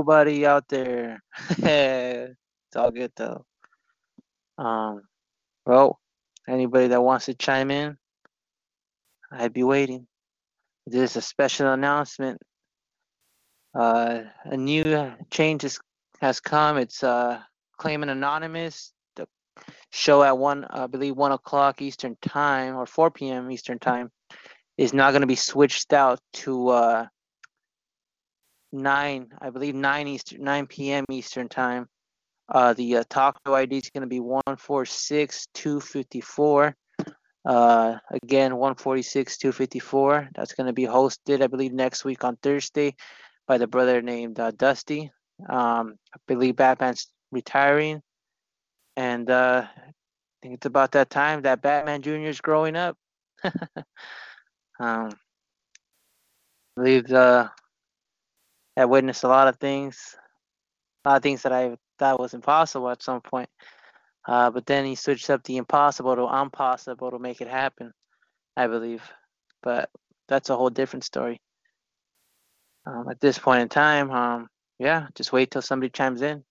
Nobody out there. it's all good though. Um, well, anybody that wants to chime in, I'd be waiting. This is a special announcement. Uh, a new change has, come. It's uh, claiming anonymous. The show at one, I believe, one o'clock Eastern time or 4 p.m. Eastern time is now going to be switched out to uh, nine, I believe, nine Eastern, 9 p.m. Eastern time. Uh, the uh, talk ID is going to be 146254. Uh, again, 146 254. That's going to be hosted, I believe, next week on Thursday by the brother named uh, Dusty. Um, I believe Batman's retiring. And uh, I think it's about that time that Batman Jr. is growing up. um, I believe uh, I witnessed a lot of things, a lot of things that I thought was impossible at some point. Uh, but then he switched up the impossible to impossible to make it happen, I believe. But that's a whole different story. Um, at this point in time, um, yeah, just wait till somebody chimes in.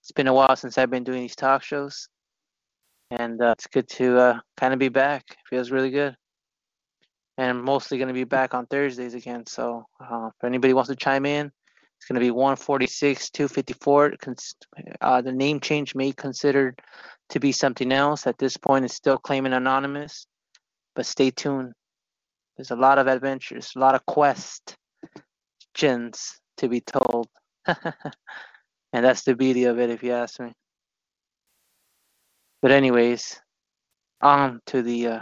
It's been a while since I've been doing these talk shows, and uh, it's good to uh, kind of be back. feels really good. And I'm mostly going to be back on Thursdays again. So uh, if anybody wants to chime in, it's going to be 146 254. Uh, the name change may considered to be something else. At this point, it's still claiming anonymous, but stay tuned. There's a lot of adventures, a lot of questions to be told. and that's the beauty of it, if you ask me. But anyways, on to the uh,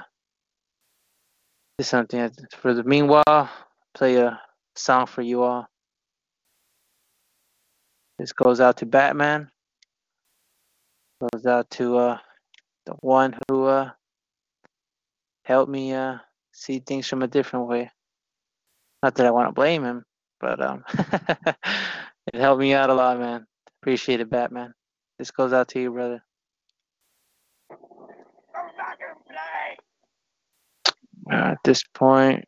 to something for the meanwhile. Play a song for you all. This goes out to Batman. Goes out to uh, the one who uh, helped me uh, see things from a different way. Not that I want to blame him, but um, it helped me out a lot, man. Appreciate it, Batman. This goes out to you, brother. Uh, at this point,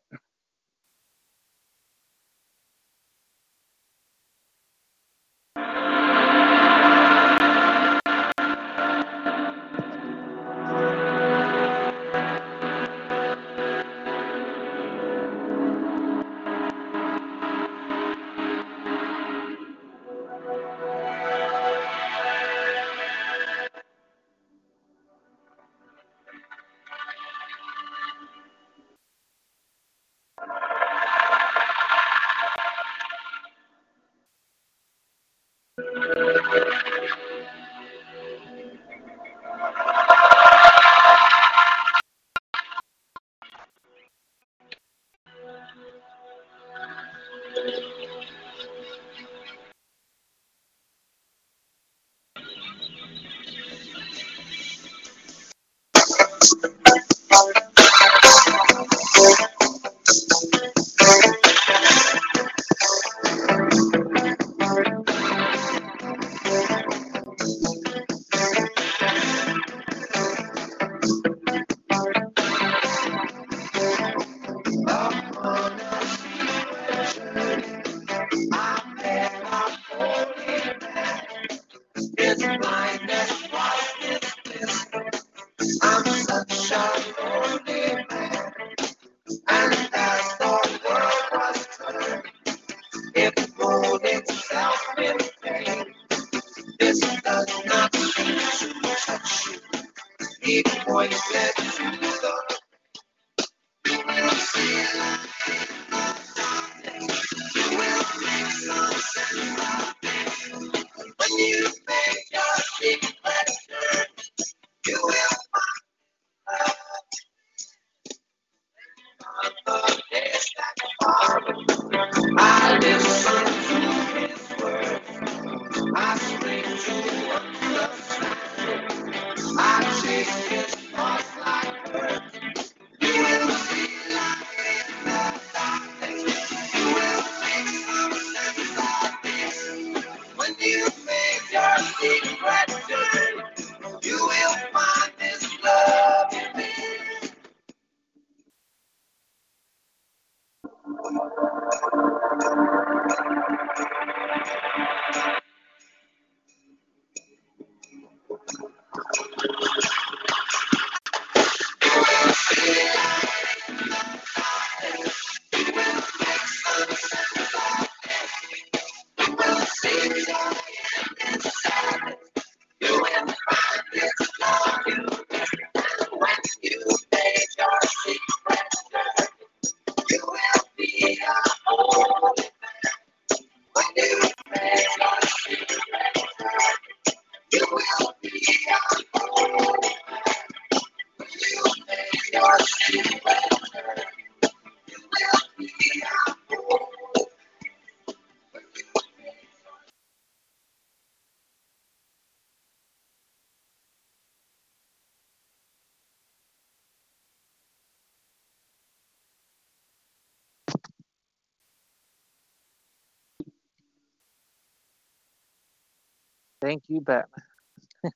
thank you, Batman.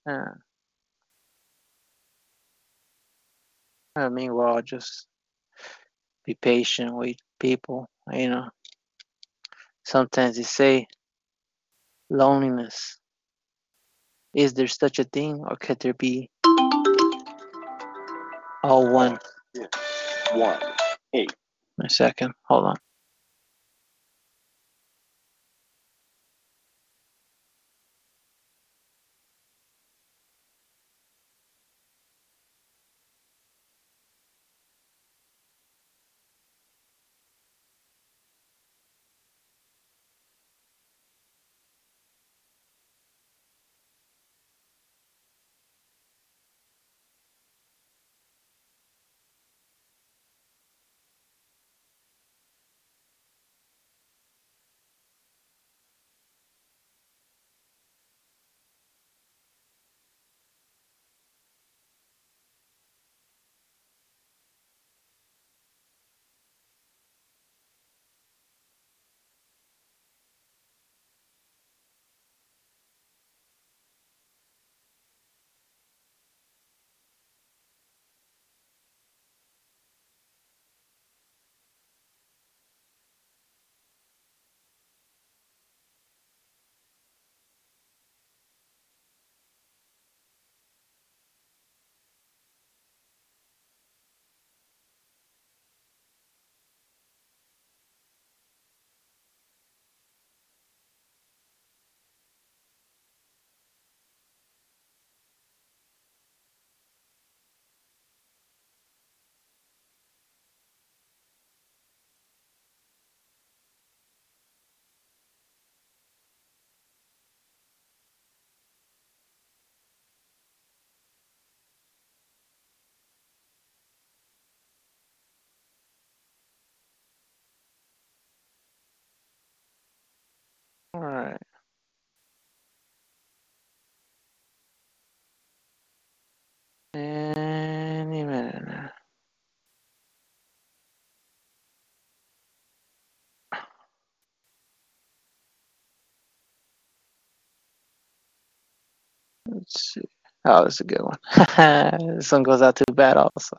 uh, meanwhile, just be patient with people. You know, sometimes they say loneliness. Is there such a thing, or could there be all one? One, eight. A second, hold on. All right. Any minute now. Let's see. Oh, that's a good one. this one goes out too bad, also.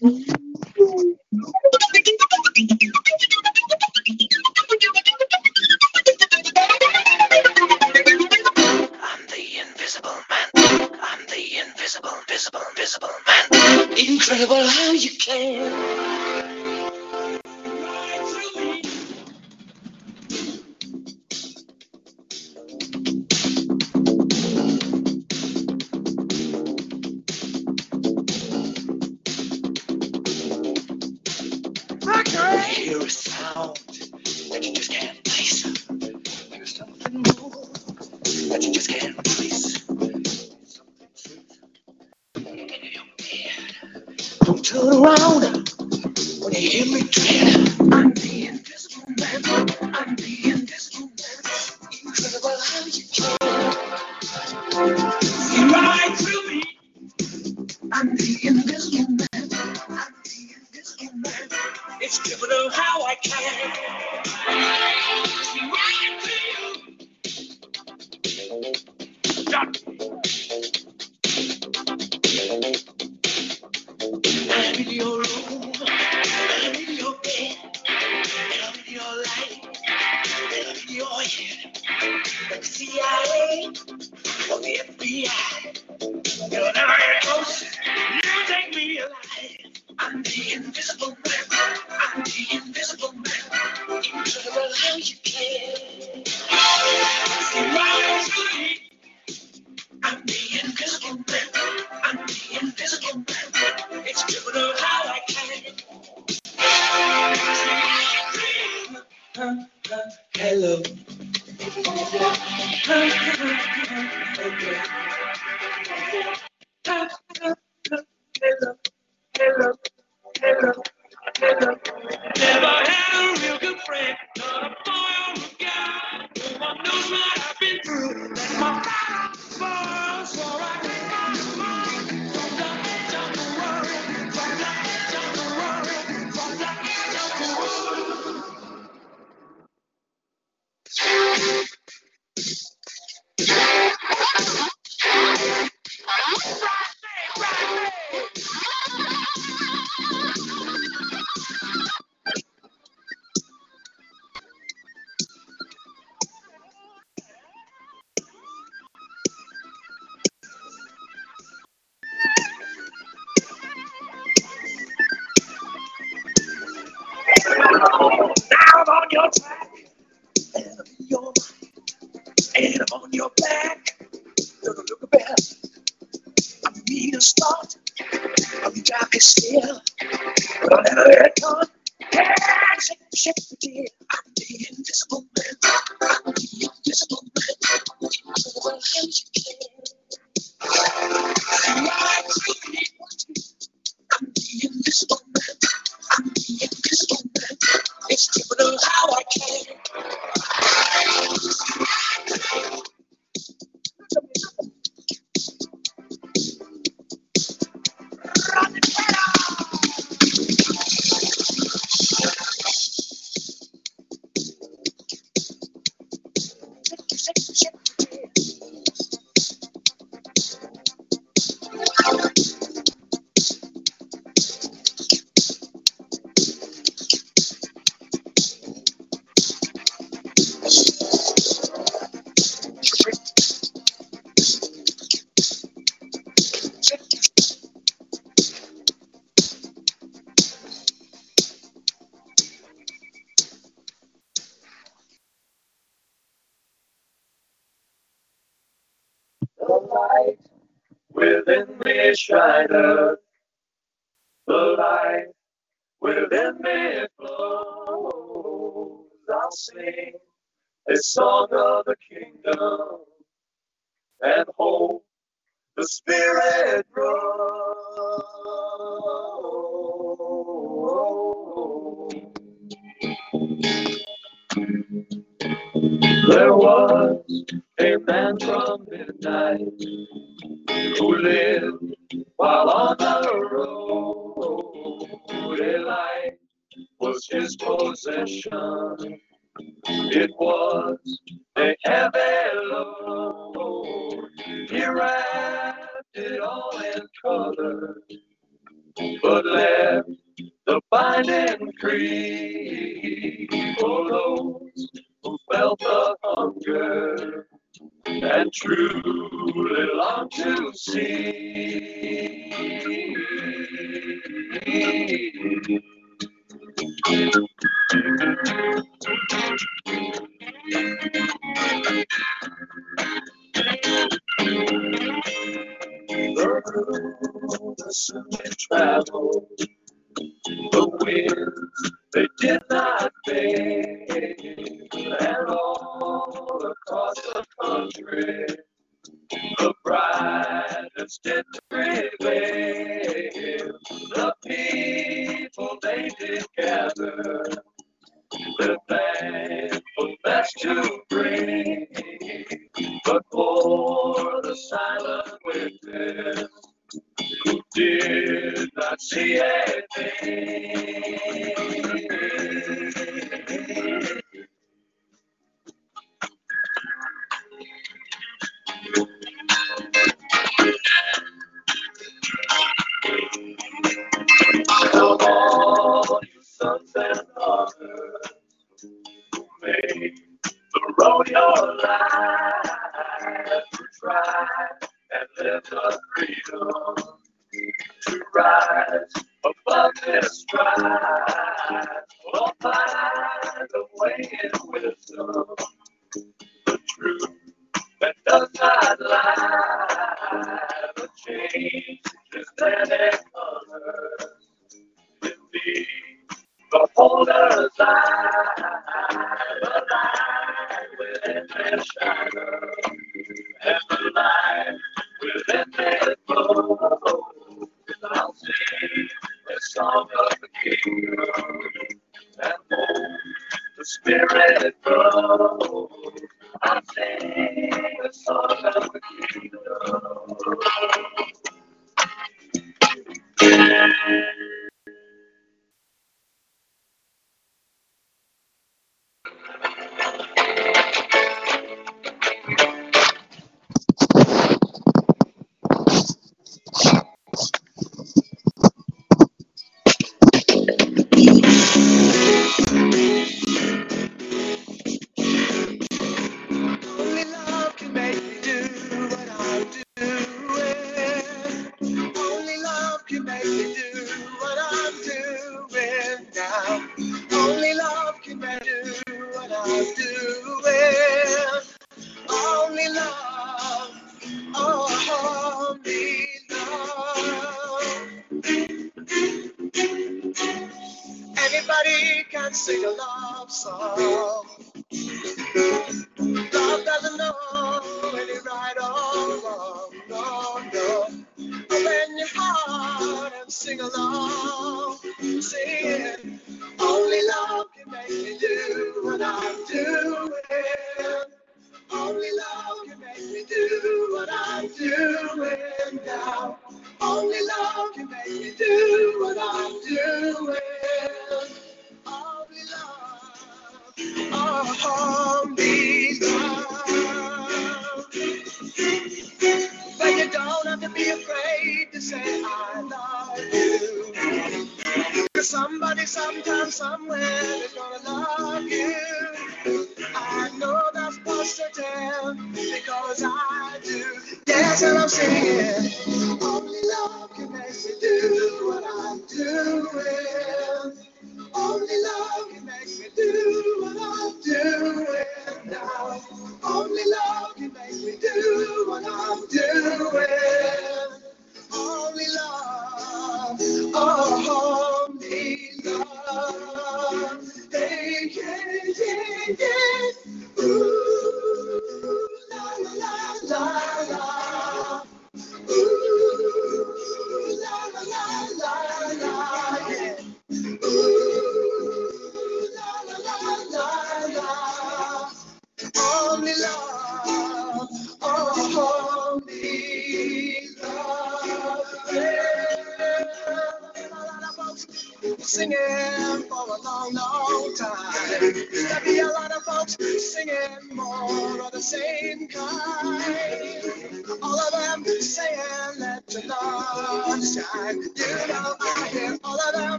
I'm the invisible man. I'm the invisible, invisible, invisible man. Incredible how you can. let us freedom to rise above this strife. Oh, by the way in wisdom, the truth that does not lie, the change.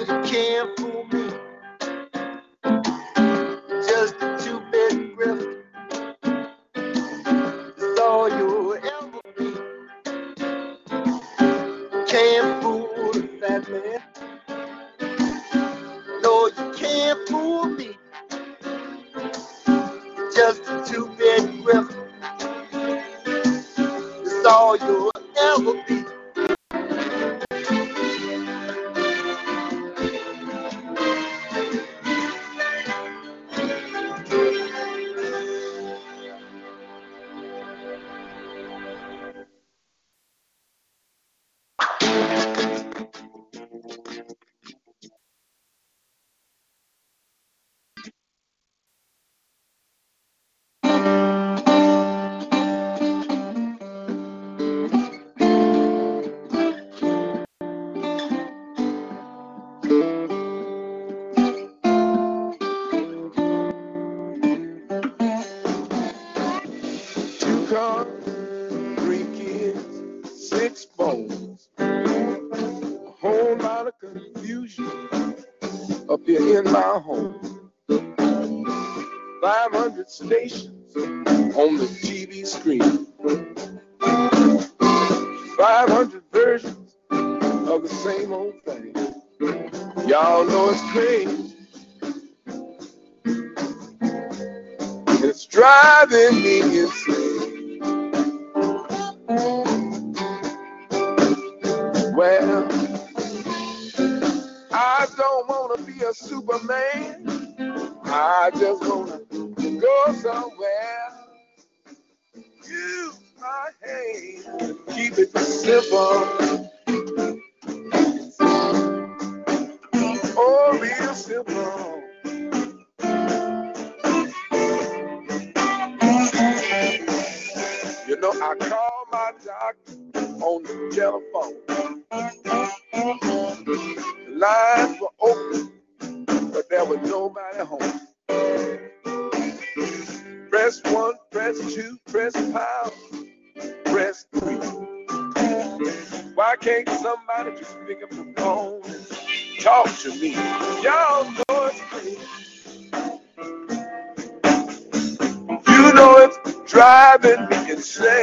you can, fool. to me. Y'all know it's. You know it's driving me insane.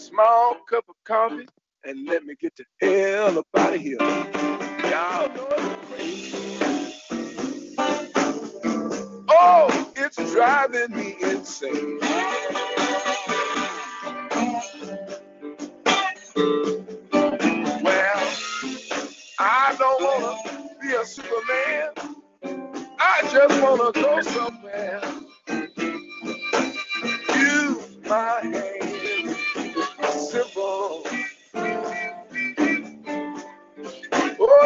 Small cup of coffee and let me get the hell up out of here. Y'all know it's crazy. Oh, it's driving me insane. Well, I don't wanna be a Superman. I just wanna go somewhere.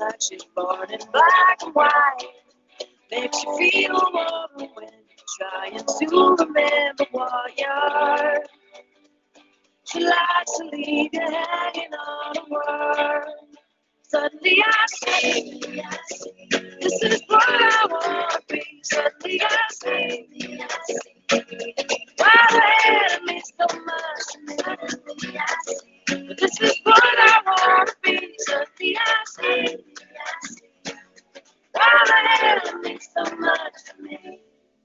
like she's born in black and white. Makes you feel warm when you're trying to remember what you're. She likes to leave you hanging on a word. Suddenly I see, this is what I want to be. Suddenly I see, why the hell means so much me. This is what I want to be. Suddenly I see, why the hell means so much to me.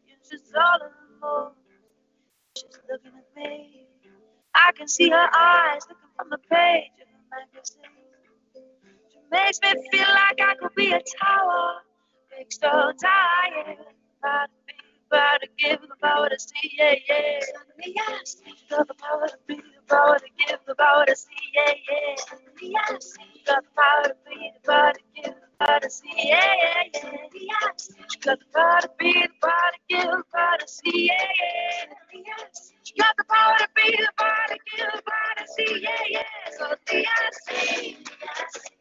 You're just all alone, she's looking at me. I can see her eyes looking from the page of the magazine. Makes me feel like I could be a tower. Makes so tired. To be, to give, about to see, yeah, yeah. Suddenly I see. Got the power to be, the power to give, the power to see, yeah, yeah. Got the power to be, the power to give, the power to see, yeah, yeah, yeah. She got the power to be, the power to give, the power to see, yeah, yeah. She got the power to be, the power to give, the power to see, yeah, yeah. Suddenly I see. I see.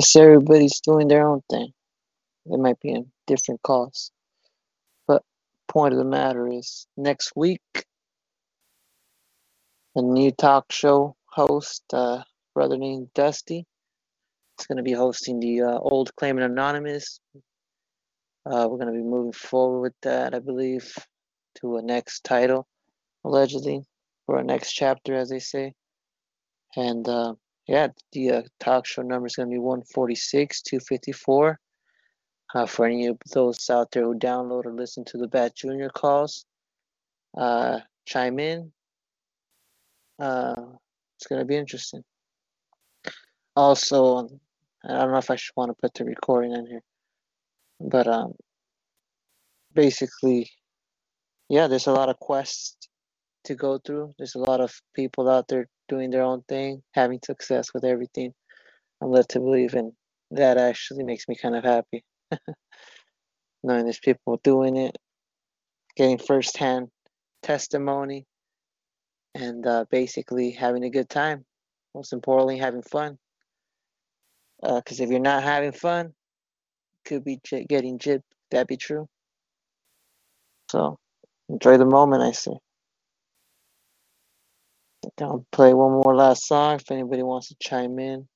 guess everybody's doing their own thing. It might be in different costs. But point of the matter is next week a new talk show host, uh, brother named Dusty. is gonna be hosting the uh, old claimant anonymous. Uh, we're gonna be moving forward with that, I believe, to a next title, allegedly, or a next chapter, as they say. And uh, yeah, the uh, talk show number is going to be 146, 254. Uh, for any of those out there who download or listen to the Bat Junior calls, uh, chime in. Uh, it's going to be interesting. Also, um, I don't know if I should want to put the recording in here, but um, basically, yeah, there's a lot of quests to go through. There's a lot of people out there doing their own thing, having success with everything. I'm led to believe, and that actually makes me kind of happy. Knowing there's people doing it, getting firsthand testimony, and uh, basically having a good time. Most importantly, having fun. Because uh, if you're not having fun, could be j- getting jipped. That'd be true. So enjoy the moment, I say. I'll play one more last song if anybody wants to chime in.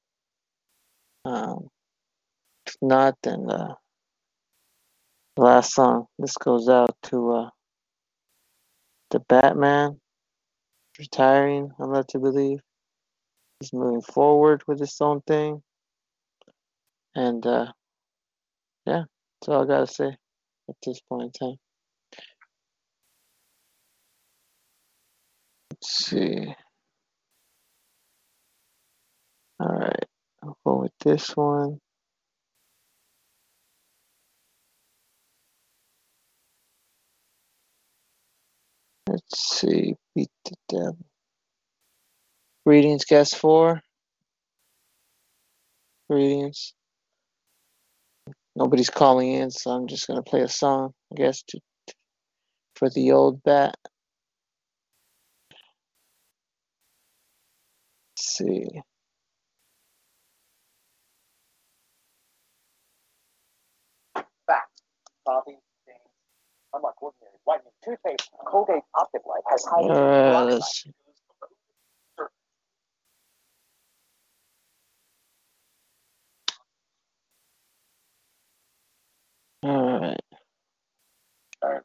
Um, if not, then uh, last song. This goes out to uh, the Batman retiring. I'm led to believe he's moving forward with his own thing, and uh, yeah, that's all I gotta say at this point in time. Let's see. All right, I'll go with this one. Let's see, beat the devil. Readings, guest four. Readings. Nobody's calling in, so I'm just gonna play a song, I guess, to, for the old bat. See. Fact. Coffee stains. Unlike ordinary whitening toothpaste, Colgate Optic White has high All right, let's see. All right.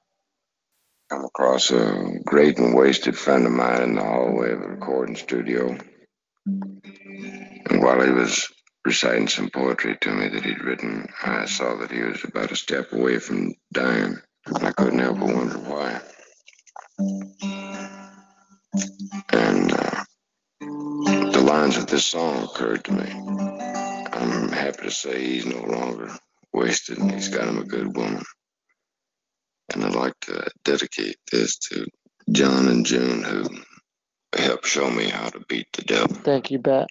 come across a great and wasted friend of mine in the hallway of a recording studio. While he was reciting some poetry to me that he'd written, I saw that he was about a step away from dying. And I couldn't help but wonder why. And uh, the lines of this song occurred to me. I'm happy to say he's no longer wasted and he's got him a good woman. And I'd like to dedicate this to John and June who helped show me how to beat the devil. Thank you, Bat.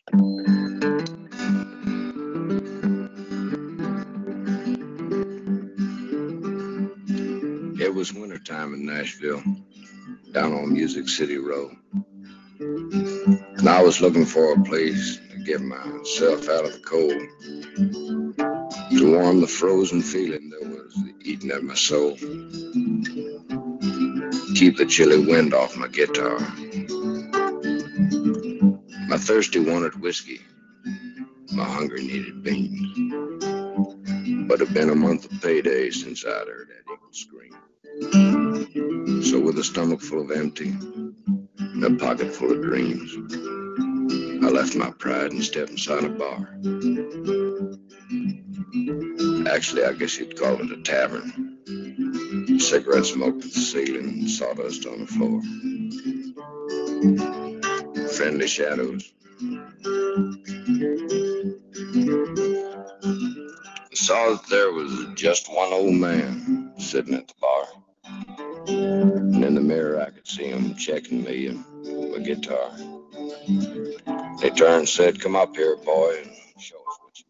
It was wintertime in Nashville, down on Music City Row. And I was looking for a place to get myself out of the cold, to warm the frozen feeling that was eating at my soul, keep the chilly wind off my guitar. My thirsty wanted whiskey, my hunger needed beans. But it had been a month of payday since I'd heard that eagle scream. So with a stomach full of empty and a pocket full of dreams, I left my pride and stepped inside a bar. Actually, I guess you'd call it a tavern. Cigarette smoke at the ceiling, and sawdust on the floor. Friendly shadows. The saw that there was just one old man sitting at the bar. And in the mirror, I could see him checking me and my guitar. He turned and said, Come up here, boy, and show us what you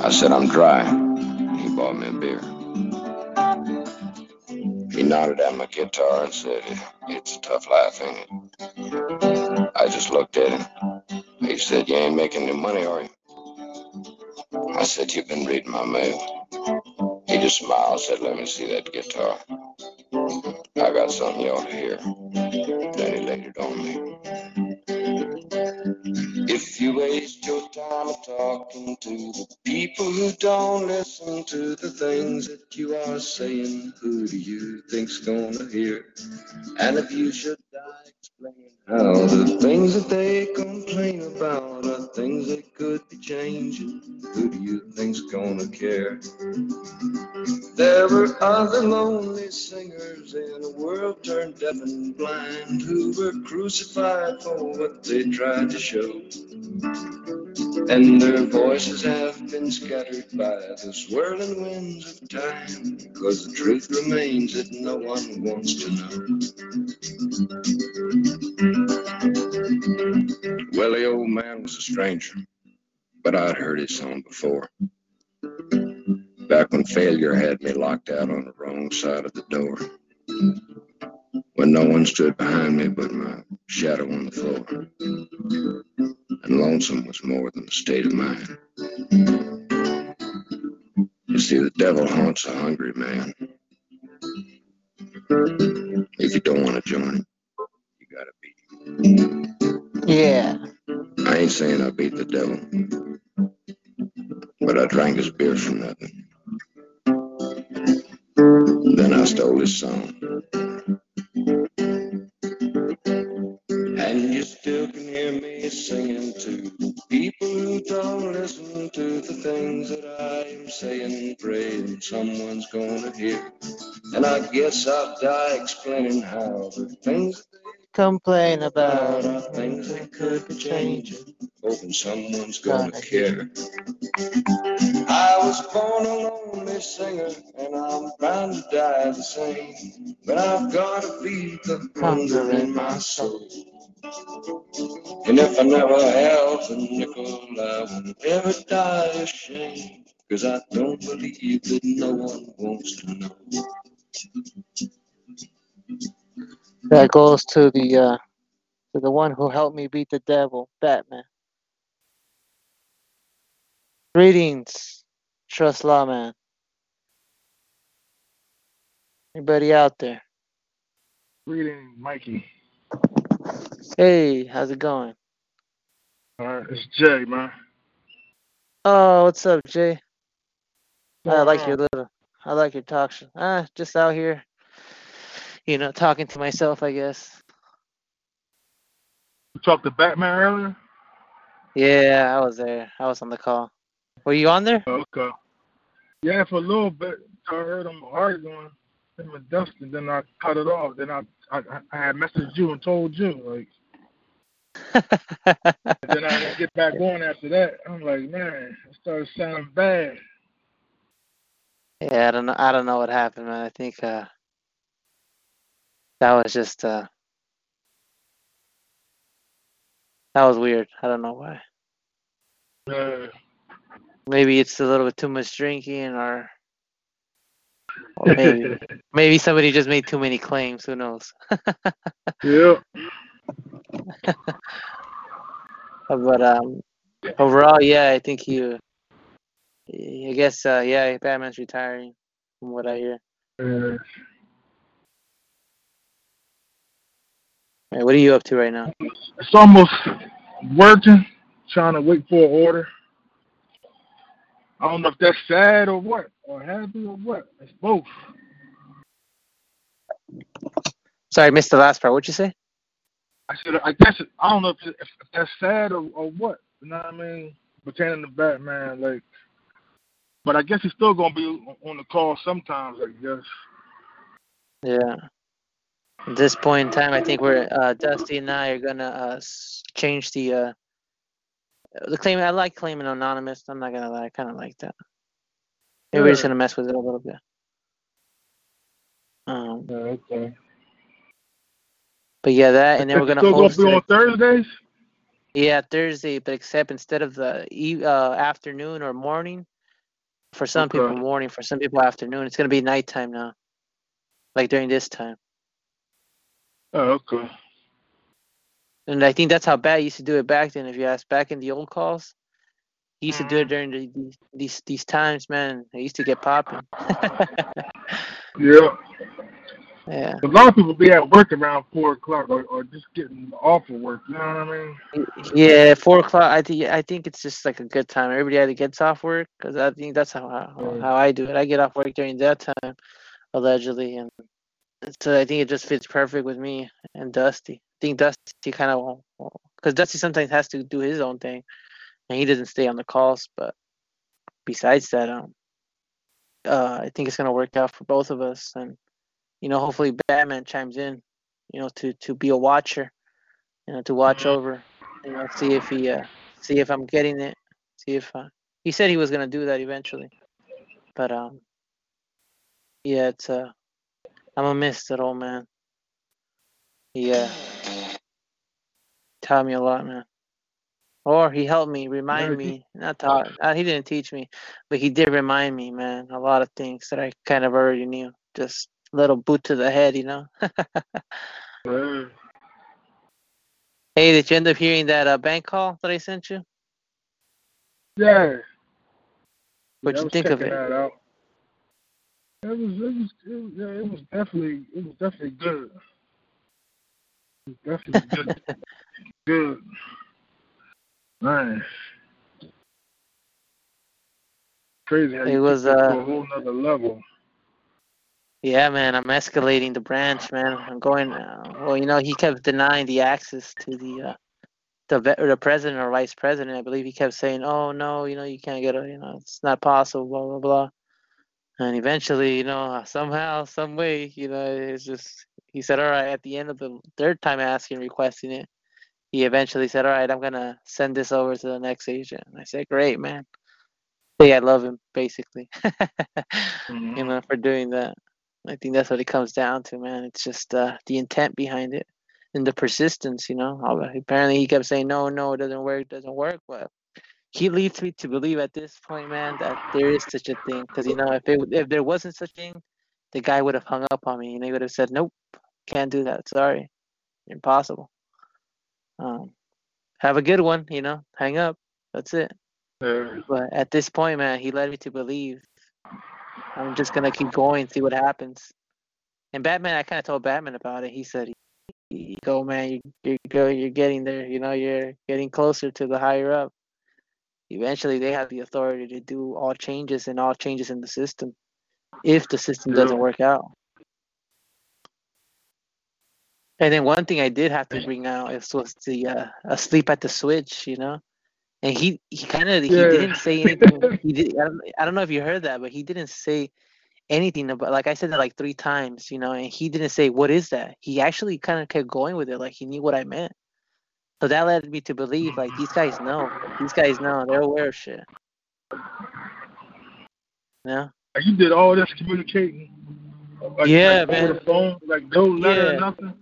are. I said, I'm dry. He bought me a beer. He nodded at my guitar and said, It's a tough life, ain't it? I just looked at him. He said, You ain't making any money, are you? I said, You've been reading my mail. He just smiled, and said, Let me see that guitar. I got something you ought to hear. Then he laid it on me. If you waste your time talking to the people who don't listen to the things that you are saying, who do you think's gonna hear? And if you should die explaining how the things that they complain about are things that could be changing, who do you think's gonna care? There were other lonely singers in a world turned deaf and blind who were crucified for what they tried to show. And their voices have been scattered by the swirling winds of time, because the truth remains that no one wants to know. Well, the old man was a stranger, but I'd heard his song before. Back when failure had me locked out on the wrong side of the door. When no one stood behind me but my shadow on the floor. And lonesome was more than a state of mind. You see, the devil haunts a hungry man. If you don't want to join him, you gotta him. Yeah. I ain't saying I beat the devil, but I drank his beer for nothing. Then I stole his song. And you still can hear me singing to people who don't listen to the things that I am saying, praying someone's gonna hear. And I guess I'll die explaining how the things that Complain they about are things that could be changing, hoping someone's gonna care. I was born a lonely singer, and I'm bound to die the same. But I've gotta feed the hunger in my soul. And if I never have a nickel, I will never die ashamed. Cause I don't believe that no one wants to know. That goes to the uh to the one who helped me beat the devil, Batman. Greetings, Trust Law Man. Anybody out there? Greetings, Mikey. Hey, how's it going? All right, it's Jay, man. Oh, what's up, Jay? I like your little, I like your talk show. Ah, just out here, you know, talking to myself, I guess. You talked to Batman earlier? Yeah, I was there. I was on the call. Were you on there? Oh, okay. Yeah, for a little bit. I heard them arguing, him and Dustin. Then I cut it off. Then I I, I had messaged you and told you like. then I didn't get back on after that. I'm like, man, it started sounding bad. Yeah, I don't know. I don't know what happened, man. I think uh, that was just uh, that was weird. I don't know why. Uh, Maybe it's a little bit too much drinking, or, or maybe maybe somebody just made too many claims. Who knows? yeah. But um, overall, yeah, I think you. I guess uh, yeah, Batman's retiring, from what I hear. Uh, Hey, what are you up to right now? it's almost working, trying to wait for an order. I don't know if that's sad or what, or happy or what. It's both. Sorry, I missed the last part. What'd you say? I said, I guess it, I don't know if, it, if that's sad or, or what. You know what I mean? Pertaining to Batman, like. But I guess he's still gonna be on the call sometimes. I guess. Yeah. At this point in time, I think we're uh, Dusty and I are gonna uh, s- change the uh, the claim I like claiming anonymous. I'm not gonna lie, I kind of like that. Maybe we're just gonna mess with it a little bit. Um, Yeah, okay. but yeah, that, and then we're gonna still host. gonna be it- on Thursdays. Yeah, Thursday, but except instead of the e- uh, afternoon or morning, for some people Okay. morning, for some people afternoon, it's gonna be nighttime now. Like during this time. Oh, okay. And I think that's how Bat used to do it back then. If you ask back in the old calls, he used to do it mm-hmm. during the, these these these times, man. It used to get popping. Yeah. yeah. A lot of people be at work around four o'clock or, or just getting off of work. You know what I mean? Yeah, four o'clock. I think I think it's just like a good time. Everybody either gets off work because I think that's how how, how I do it. I get off work during that time, allegedly, and so I think it just fits perfect with me and Dusty. I think Dusty kind of because Dusty sometimes has to do his own thing, and he doesn't stay on the calls. But besides that, um, uh, I think it's gonna work out for both of us, and you know, hopefully Batman chimes in, you know, to to be a watcher, you know, to watch over, you know, see if he, uh, see if I'm getting it, see if uh, he said he was gonna do that eventually, but um, yeah, it's uh, I'm gonna miss that old man. Yeah, taught me a lot, man. Or he helped me, remind me, not taught, uh, he didn't teach me, but he did remind me, man, a lot of things that I kind of already knew. Just a little boot to the head, you know. Hey, did you end up hearing that uh, bank call that I sent you? Yeah. What'd Yeah, you think of it? It was, it was, it was, yeah, it was definitely, it was definitely good. It was definitely good. good. Nice. Crazy how It you was, took that to uh, a whole nother level. Yeah, man, I'm escalating the branch, man. I'm going. Uh, well, you know, he kept denying the access to the uh, the the president or vice president. I believe he kept saying, "Oh no, you know, you can't get a, you know, it's not possible." Blah blah blah. And eventually, you know, somehow, some way, you know, it's just he said, "All right." At the end of the third time asking, requesting it, he eventually said, "All right, I'm gonna send this over to the next agent." And I said, "Great, man." Hey, I love him, basically. You know, for doing that. I think that's what it comes down to, man. It's just uh, the intent behind it and the persistence, you know. Apparently, he kept saying, no, no, it doesn't work, it doesn't work. But he leads me to believe at this point, man, that there is such a thing. Because, you know, if, it, if there wasn't such a thing, the guy would have hung up on me and he would have said, nope, can't do that. Sorry, impossible. Um, have a good one, you know, hang up. That's it. Yeah. But at this point, man, he led me to believe I'm just gonna keep going, see what happens. And Batman, I kind of told Batman about it. He said, "You go, man. You you go. You're getting there. You know, you're getting closer to the higher up. Eventually, they have the authority to do all changes and all changes in the system, if the system doesn't work out." And then one thing I did have to bring out is was the uh, asleep at the switch. You know. And he, he kind of he didn't say anything. he did. I don't, I don't know if you heard that, but he didn't say anything about. Like I said that like three times, you know, and he didn't say what is that. He actually kind of kept going with it, like he knew what I meant. So that led me to believe like these guys know. These guys know. They're aware of shit. Yeah. Like, you did all this communicating. Like, Yeah, like, man. Phone, like no letter, Yeah. nothing.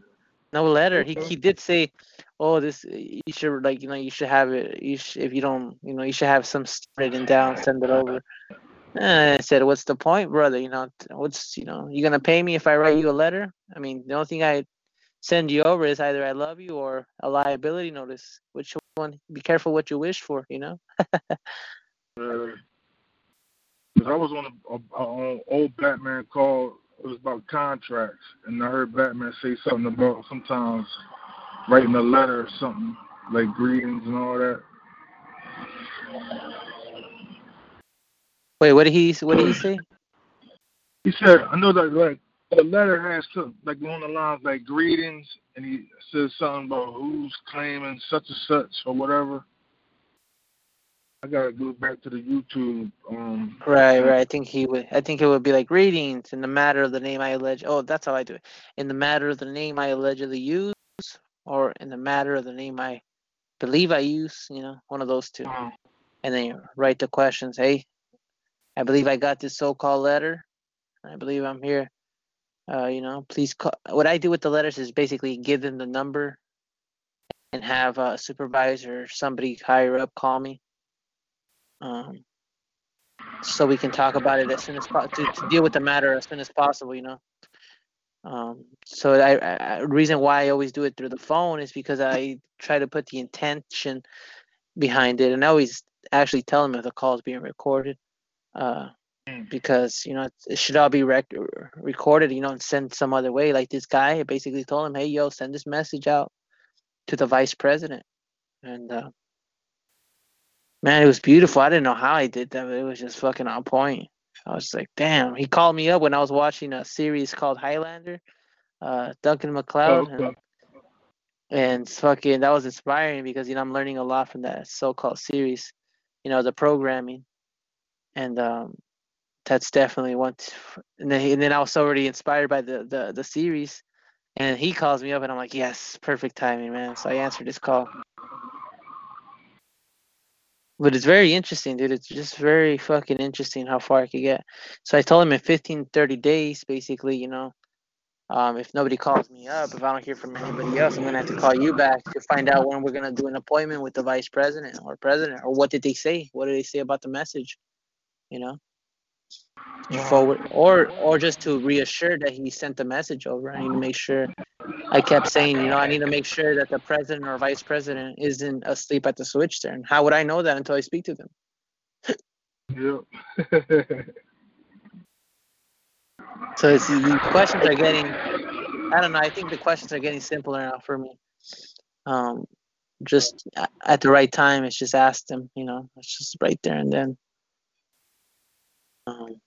No letter. He he did say, "Oh, this you should like you know you should have it. You sh- if you don't you know you should have some written down, send it over." And I said, "What's the point, brother? You know what's you know you gonna pay me if I write you a letter? I mean, the only thing I send you over is either I love you or a liability notice. Which one? Be careful what you wish for. You know." Uh, 'cause I was on a, a, a old Batman call. It was about contracts, and I heard Batman say something about sometimes writing a letter or something like greetings and all that. Wait, what did he what did he say? He said, I know that like the letter has like on the lines like greetings, and he says something about who's claiming such and such or whatever. I gotta go back to the YouTube. Um, Right, right. I think he would. I think it would be like greetings in the matter of the name I allege. Oh, that's how I do it. In the matter of the name I allegedly use, or in the matter of the name I believe I use, you know, one of those two. And then you write the questions. Hey, I believe I got this so-called letter. I believe I'm here. Uh, you know, please call. What I do with the letters is basically give them the number and have a supervisor somebody higher up call me. Um, so we can talk about it as soon as possible to, to deal with the matter as soon as possible, you know. Um, so I, I reason why I always do it through the phone is because I try to put the intention behind it, and I always actually tell them if the call is being recorded, uh, because you know it, it should all be rec- recorded, you know, and sent some other way. Like this guy, basically told him, "Hey, yo, send this message out to the vice president," and uh, man, it was beautiful. I didn't know how I did that, but it was just fucking on point. I was like, damn. He called me up when I was watching a series called Highlander, uh, Duncan MacLeod, Oh, okay. and, and fucking that was inspiring because you know I'm learning a lot from that so-called series, you know, the programming, and um, that's definitely one. and then and then I was already inspired by the the the series, and he calls me up and I'm like, yes, perfect timing, man. So I answered his call. But it's very interesting, dude. It's just very fucking interesting how far I could get. So I told him in 15, 30 days, basically, you know, um, if nobody calls me up, if I don't hear from anybody else, I'm gonna have to call you back to find out when we're gonna do an appointment with the vice president or president, or what did they say? What did they say about the message? You know, to forward or or just to reassure that he sent the message over. I need to make sure. I kept saying, you know, I need to make sure that the president or vice president isn't asleep at the switch there. And how would I know that until I speak to them? Yep. So it's, the questions are getting, I don't know. I think the questions are getting simpler now for me. Um, just at the right time, it's just ask them. You know, it's just right there and then. Um,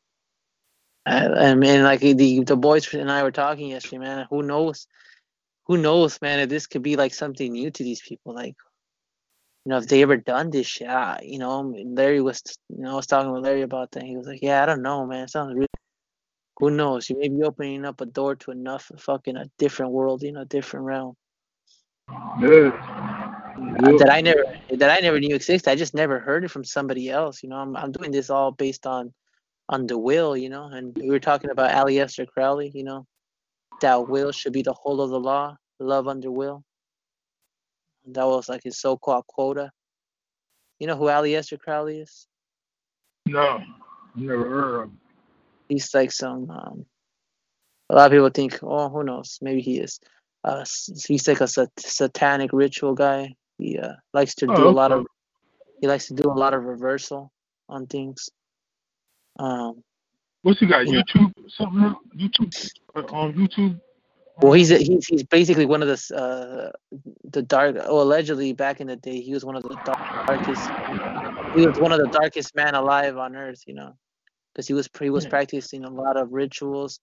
I, I mean, like the the boys and I were talking yesterday, man. Who knows? Who knows, man? If this could be like something new to these people, like you know, if they ever done this shit, you know, Larry was, you know, I was talking with Larry about that. He was like, "Yeah, I don't know, man. It sounds really who knows? You may be opening up a door to enough fucking a different world, you know, different realm Yeah. that I never that I never knew existed. I just never heard it from somebody else. You know, I'm I'm doing this all based on on the will, you know, and we were talking about Aleister Crowley, you know, that will should be the whole of the law, love under will. That was like his so-called quota. You know who Aleister Crowley is? No, never heard of him. He's like some. Um, a lot of people think, oh, who knows? Maybe he is. Uh, he's like a sat- satanic ritual guy. He uh, likes to do Oh, a lot okay. of. He likes to do a lot of reversal on things. Um, What's he got? YouTube something? YouTube uh, on YouTube? well, he's a, he's he's basically one of the uh, the dark. Oh, allegedly back in the day, he was one of the dark- darkest. He was one of the darkest man alive on earth. You know, because he was he was practicing a lot of rituals,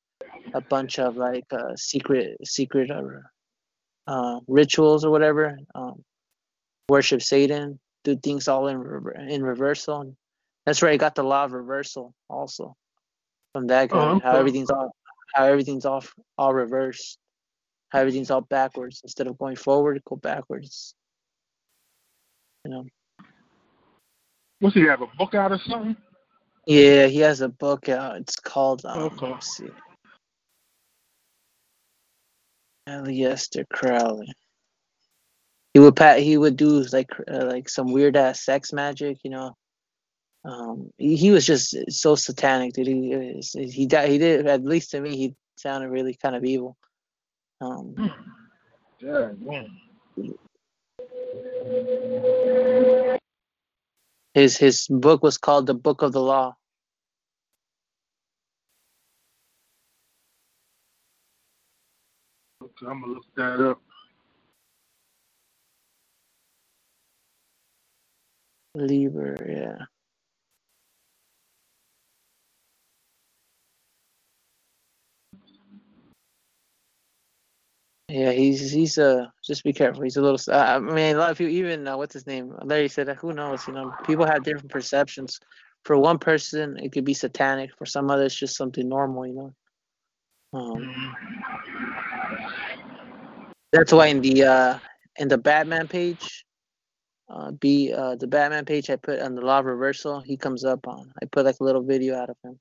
a bunch of like uh, secret secret uh, uh, rituals or whatever. Um, worship Satan, do things all in in reversal. That's where I got the law of reversal also from that guy. Oh, How everything's all how everything's all all reversed. How everything's all backwards instead of going forward, go backwards. You know. What's he have? A book out or something? Yeah, he has a book out. It's called um, Okay. let's see. Aleister Crowley. He would pat. He would do like uh, like some weird ass sex magic, you know. Um, he, he was just so satanic, dude. He he di- he did at least to me he sounded really kind of evil. Um, Yeah, boom. his his book was called the Book of the Law. Okay, I'm gonna look that up. Lieber, yeah. Yeah, he's he's uh just be careful. He's a little. Uh, I mean, a lot of people, even uh, what's his name? Larry said, who knows? You know, people have different perceptions. For one person, it could be satanic. For some others, just something normal. You know. Um, that's why in the uh in the Batman page, uh, B uh, the Batman page I put on the law of reversal. He comes up on. I put like a little video out of him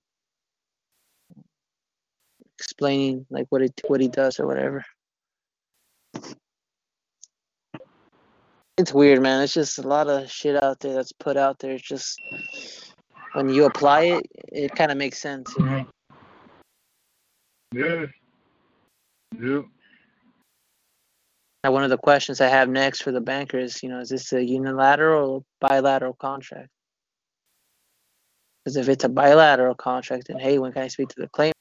explaining like what it what he does or whatever. It's weird, man. It's just a lot of shit out there that's put out there. It's just when you apply it, it kind of makes sense, you know. Yeah. Yeah. Now, one of the questions I have next for the bankers, you know, is this a unilateral or bilateral contract? Because if it's a bilateral contract, then hey, when can I speak to the claimant?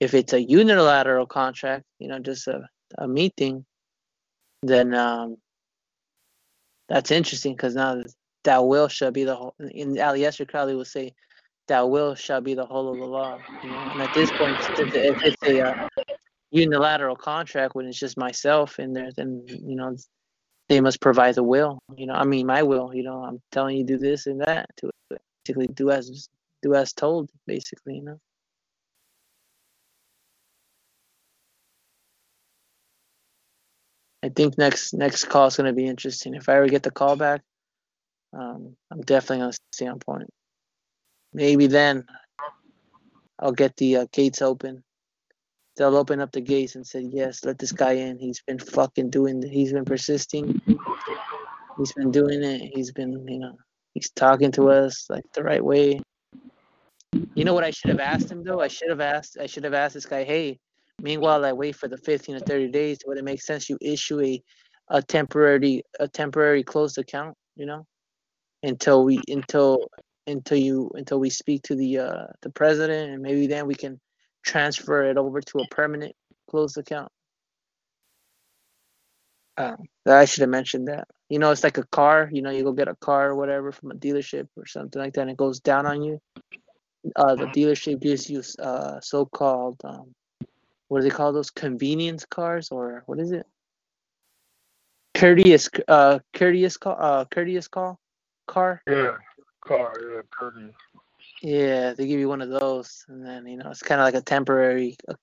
If it's a unilateral contract, you know, just a, a meeting, then um, that's interesting because now that will shall be the whole. In Aleister Crowley will say, "That will shall be the whole of the law." You know, and at this point, if, if it's a uh, unilateral contract when it's just myself in there, then you know they must provide the will. You know, I mean my will. You know, I'm telling you do this and that to basically do as do as told. Basically, you know. I think next next call is going to be interesting. If I ever get the call back, um, I'm definitely going to stay on point. Maybe then I'll get the uh, gates open. They'll open up the gates and say, "Yes, let this guy in. He's been fucking doing. He's been persisting. He's been doing it. He's been, you know, he's talking to us like the right way." You know what I should have asked him though? I should have asked. I should have asked this guy, "Hey, Meanwhile, I wait for the 15 to 30 days. Would it make sense you issue a, a temporary a temporary closed account? You know, until we until until you until we speak to the uh, the president, and maybe then we can transfer it over to a permanent closed account. Um, I should have mentioned that. You know, it's like a car. You know, you go get a car or whatever from a dealership or something like that, and it goes down on you. Uh, the dealership gives you uh, so-called um, what do they call those convenience cars or what is it? Courteous, uh, courteous call, uh, courteous call, car. Yeah, car. Yeah, courteous. Yeah, they give you one of those, and then you know it's kind of like a temporary uh,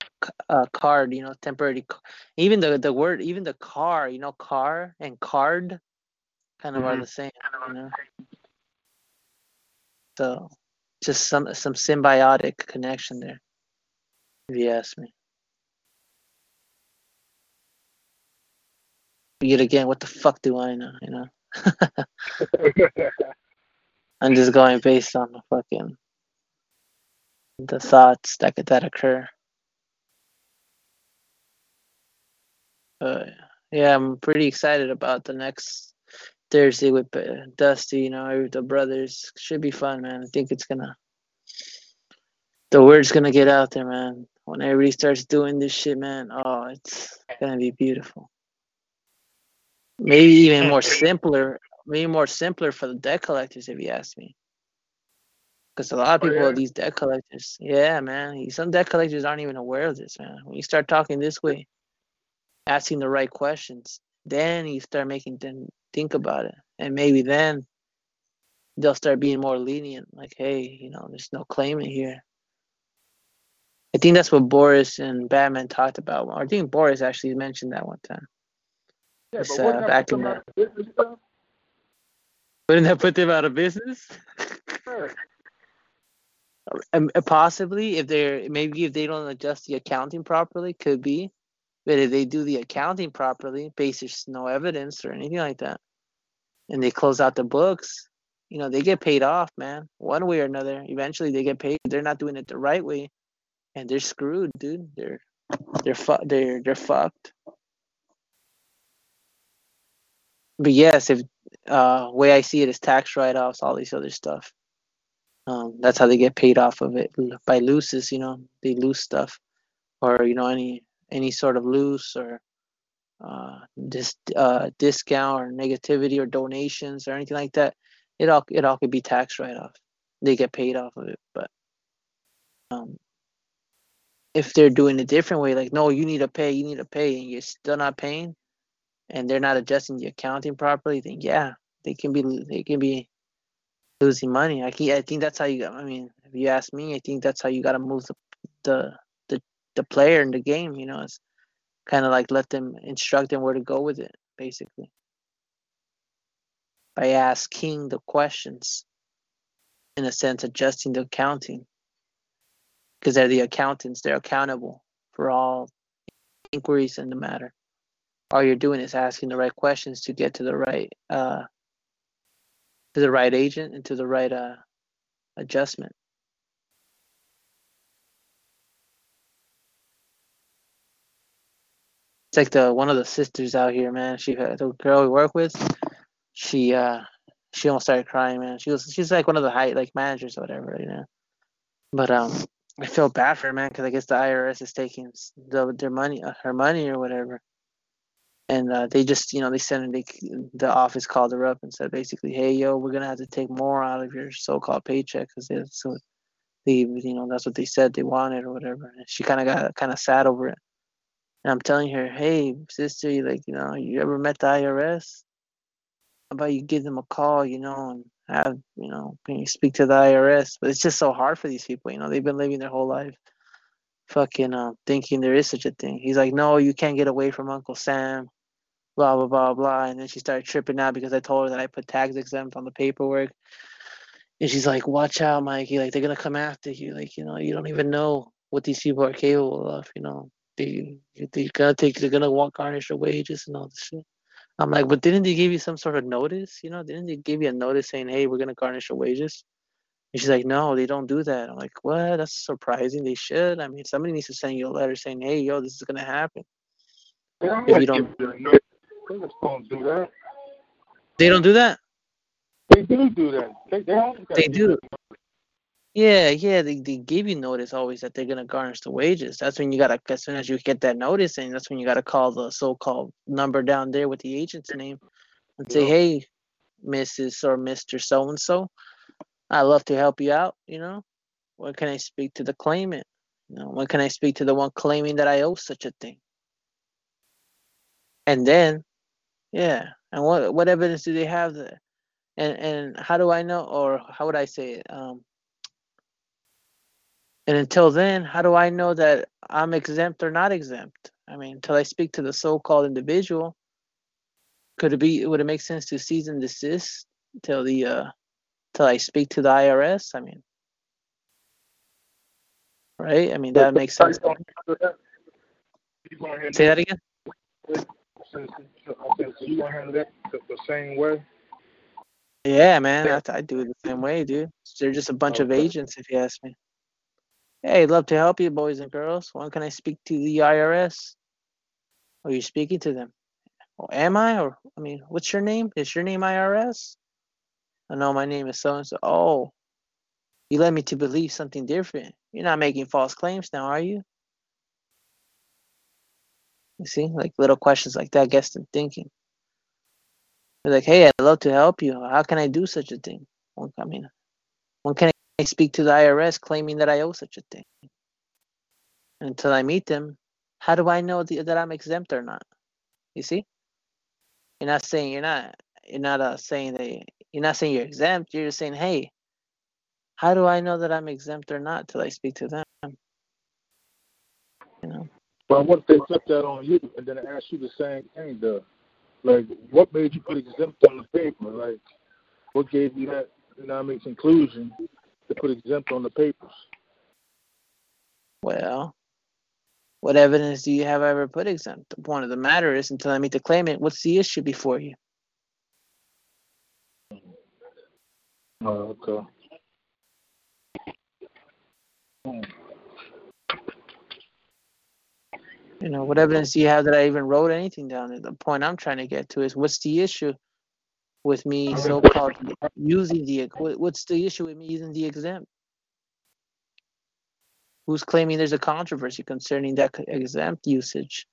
uh, card. You know, temporary. Even the the word, even the car. You know, car and card, kind of mm-hmm. are the same. You know. So, just some some symbiotic connection there. If you ask me. Yet again, what the fuck do I know? You know. I'm just going based on the fucking the thoughts that could that occur. But yeah, I'm pretty excited about the next Thursday with uh, Dusty. You know, the brothers should be fun, man. I think it's gonna the word's gonna get out there, man. When everybody starts doing this shit, man, oh, it's gonna be beautiful maybe even more simpler maybe more simpler for the debt collectors if you ask me. Because a lot of oh, people oh, yeah. are these debt collectors. Yeah man. Some debt collectors aren't even aware of this man. When you start talking this way asking the right questions then you start making them think about it. And maybe then they'll start being more lenient like hey you know there's no claimant here. I think that's what boris and batman talked about. I think boris actually mentioned that one time yeah, but uh, back in the. Wouldn't that put them out of business? Sure. Um, uh, possibly, if they're maybe if they don't adjust the accounting properly, could be. But if they do the accounting properly, basis no evidence or anything like that, and they close out the books, you know, they get paid off, man. One way or another. Eventually, they get paid. They're not doing it the right way, and they're screwed, dude. They're they're fu- they're they're fucked. But yes, if uh, way I see it is tax write-offs, all these other stuff. Um, that's how they get paid off of it by loses. You know, they lose stuff, or you know, any any sort of loose or uh, dis, uh, discount or negativity or donations or anything like that. It all it all could be tax write-off. They get paid off of it, but um, if they're doing a different way, like no, you need to pay, you need to pay, and you're still not paying, and they're not adjusting the accounting properly, then yeah, they can be they can be losing money. I I think that's how you. I mean, if you ask me, I think that's how you got to move the the the the player in the game. You know, it's kind of like let them instruct them where to go with it, basically. by asking the questions, in a sense, adjusting the accounting, because they're the accountants. They're accountable for all inquiries in the matter. All you're doing is asking the right questions to get to the right uh, to the right agent and to the right uh, adjustment. It's like the one of the sisters out here, man. She the girl we work with. She uh she almost started crying, man. She was she's like one of the high like managers or whatever, you know. But um, I feel bad for her, man, because I guess the IRS is taking the, their money, uh, her money or whatever. And uh, they just, you know, they sent they, the office called her up and said basically, hey, yo, we're gonna have to take more out of your so-called paycheck because so they, you know, that's what they said they wanted or whatever. And she kind of got kind of sad over it. And I'm telling her, hey, sister, you like, you know, you ever met the IRS? How about you give them a call, you know, and have, you know, can you speak to the IRS? But it's just so hard for these people, you know, they've been living their whole life fucking uh, thinking there is such a thing. He's like, no, you can't get away from Uncle Sam, blah, blah, blah, blah. And then she started tripping out because I told her that I put tax exempt on the paperwork. And she's like, watch out, Mikey. Like, they're going to come after you. Like, you know, you don't even know what these people are capable of, you know they they're gonna take they're gonna want garnish your wages and all this shit. I'm like, but didn't they give you some sort of notice? You know, didn't they give you a notice saying, hey, we're gonna garnish your wages? And she's like, no, they don't do that. I'm like, what? That's surprising. They should. I mean, somebody needs to send you a letter saying, hey, yo, this is gonna happen. If you don't, don't do that. They don't do that. They do do that. They, they, they do. Yeah, yeah, they, they give you notice always that they're gonna garnish the wages. That's when you gotta as soon as you get that notice and that's when you gotta call the so called number down there with the agent's name and say, Hey, Mrs. or Mr. So and so, I'd love to help you out, you know. When can I speak to the claimant? You know, when can I speak to the one claiming that I owe such a thing? And then, yeah, and what what evidence do they have there? And and how do I know or how would I say it? Um and until then, how do I know that I'm exempt or not exempt? I mean, until I speak to the so-called individual, could it be? Would it make sense to cease and desist till the uh, till I speak to the IRS? I mean, right? I mean that makes sense. Say that again. You gonna handle that the same way? Yeah, man, I, I do it the same way, dude. They're just a bunch of agents, if you ask me. Hey, I'd love to help you, boys and girls. When can I speak to the IRS? Are you speaking to them? Or am I? Or I mean, what's your name? Is your name IRS? I know my name is so and so. Oh, you led me to believe something different. You're not making false claims now, are you? You see, like little questions like that gets them thinking. They're like, hey, I'd love to help you. How can I do such a thing? I mean, when can I speak to the IRS claiming that I owe such a thing. Until I meet them, how do I know that I'm exempt or not? You see? You're not saying you're not. You're not uh, saying that you're not saying you're exempt. You're just saying, hey, how do I know that I'm exempt or not till I speak to them? You know. Well, what if they flip that on you and then ask you the same thing, though? Like, what made you put exempt on the paper? Like, what gave you that, you know, I mean, conclusion to put exempt on the papers? Well, what evidence do you have ever put exempt? The point of the matter is, until I meet the claimant, what's the issue before you? Oh, okay. Hmm. You know, what evidence do you have that I even wrote anything down? The point I'm trying to get to is what's the issue with me so-called using the what's the issue with me using the exempt? Who's claiming there's a controversy concerning that exempt usage?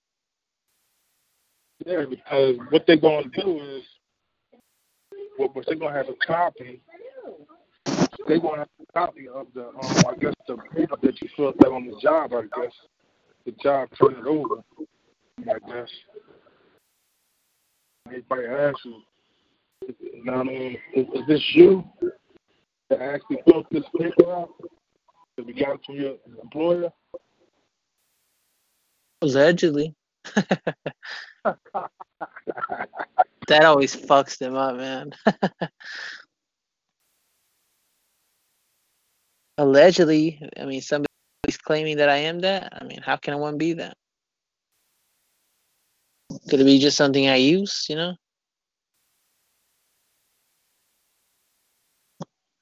Yeah because what they're going to do is what well, they're going to have a copy they're going to have a copy of the um, i guess the paper that you filled out on the job i guess the job turn it over i guess everybody asks you now, I mean, is, is this you that actually filled this paper out? That we got it from your employer? Allegedly. that always fucks them up, man. Allegedly, I mean, somebody's claiming that I am that. I mean, how can one be that? Could it be just something I use, you know?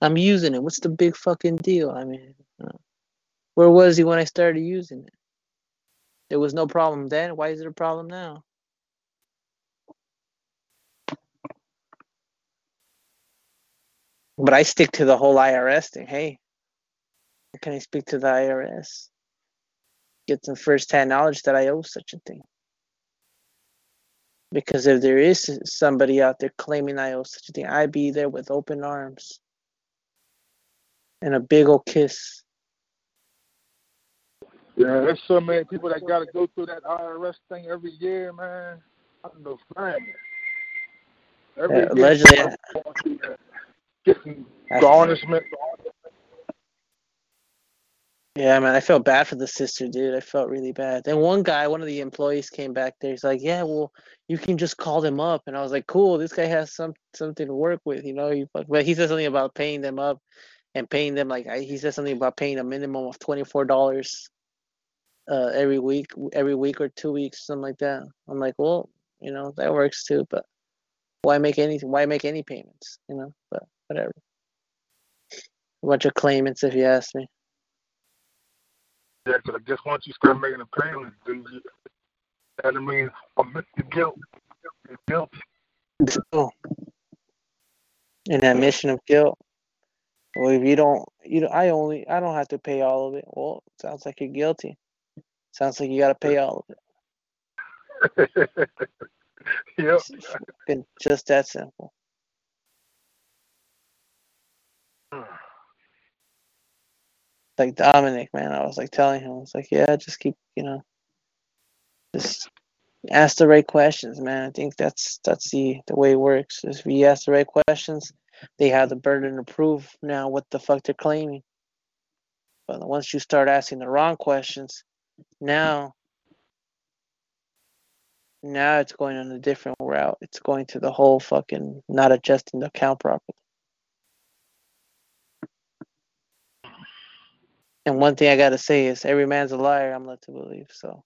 I'm using it. What's the big fucking deal? I mean, uh, where was he when I started using it? There was no problem then. Why is it a problem now? But I stick to the whole IRS thing. Hey, can I speak to the IRS? Get some first-hand knowledge that I owe such a thing. Because if there is somebody out there claiming I owe such a thing, I'd be there with open arms and a big old kiss. Yeah, there's so many people that got to go through that IRS thing every year, man. I don't know, man. Every year, allegedly, somebody's going through that. getting garnishment. Yeah, man, I felt bad for the sister, dude. I felt really bad. Then one guy, one of the employees came back there. He's like, "Yeah, well, you can just call them up." And I was like, "Cool, this guy has some something to work with, you know." He, but he said something about paying them up and paying them like I, he said something about paying a minimum of twenty four dollars uh, every week, every week or two weeks, something like that. I'm like, well, you know, that works too, but why make any why make any payments, you know? But whatever. A bunch of claimants, if you ask me. Yeah, 'cause I guess once you start making a payment, then you, that means admit the guilt. You're guilty. Oh. An admission of guilt. Well, if you don't, you know, I only, I don't have to pay all of it. Well, sounds like you're guilty. Sounds like you got to pay all of it. yep. Fucking just that simple. Like Dominic, man, I was like telling him, I was like, yeah, just keep, you know, just ask the right questions, man. I think that's that's the the way it works. If you ask the right questions, they have the burden to prove now what the fuck they're claiming. But once you start asking the wrong questions, now now it's going on a different route. It's going to the whole fucking not adjusting the account properly. And one thing I gotta say is every man's a liar, I'm led to believe. So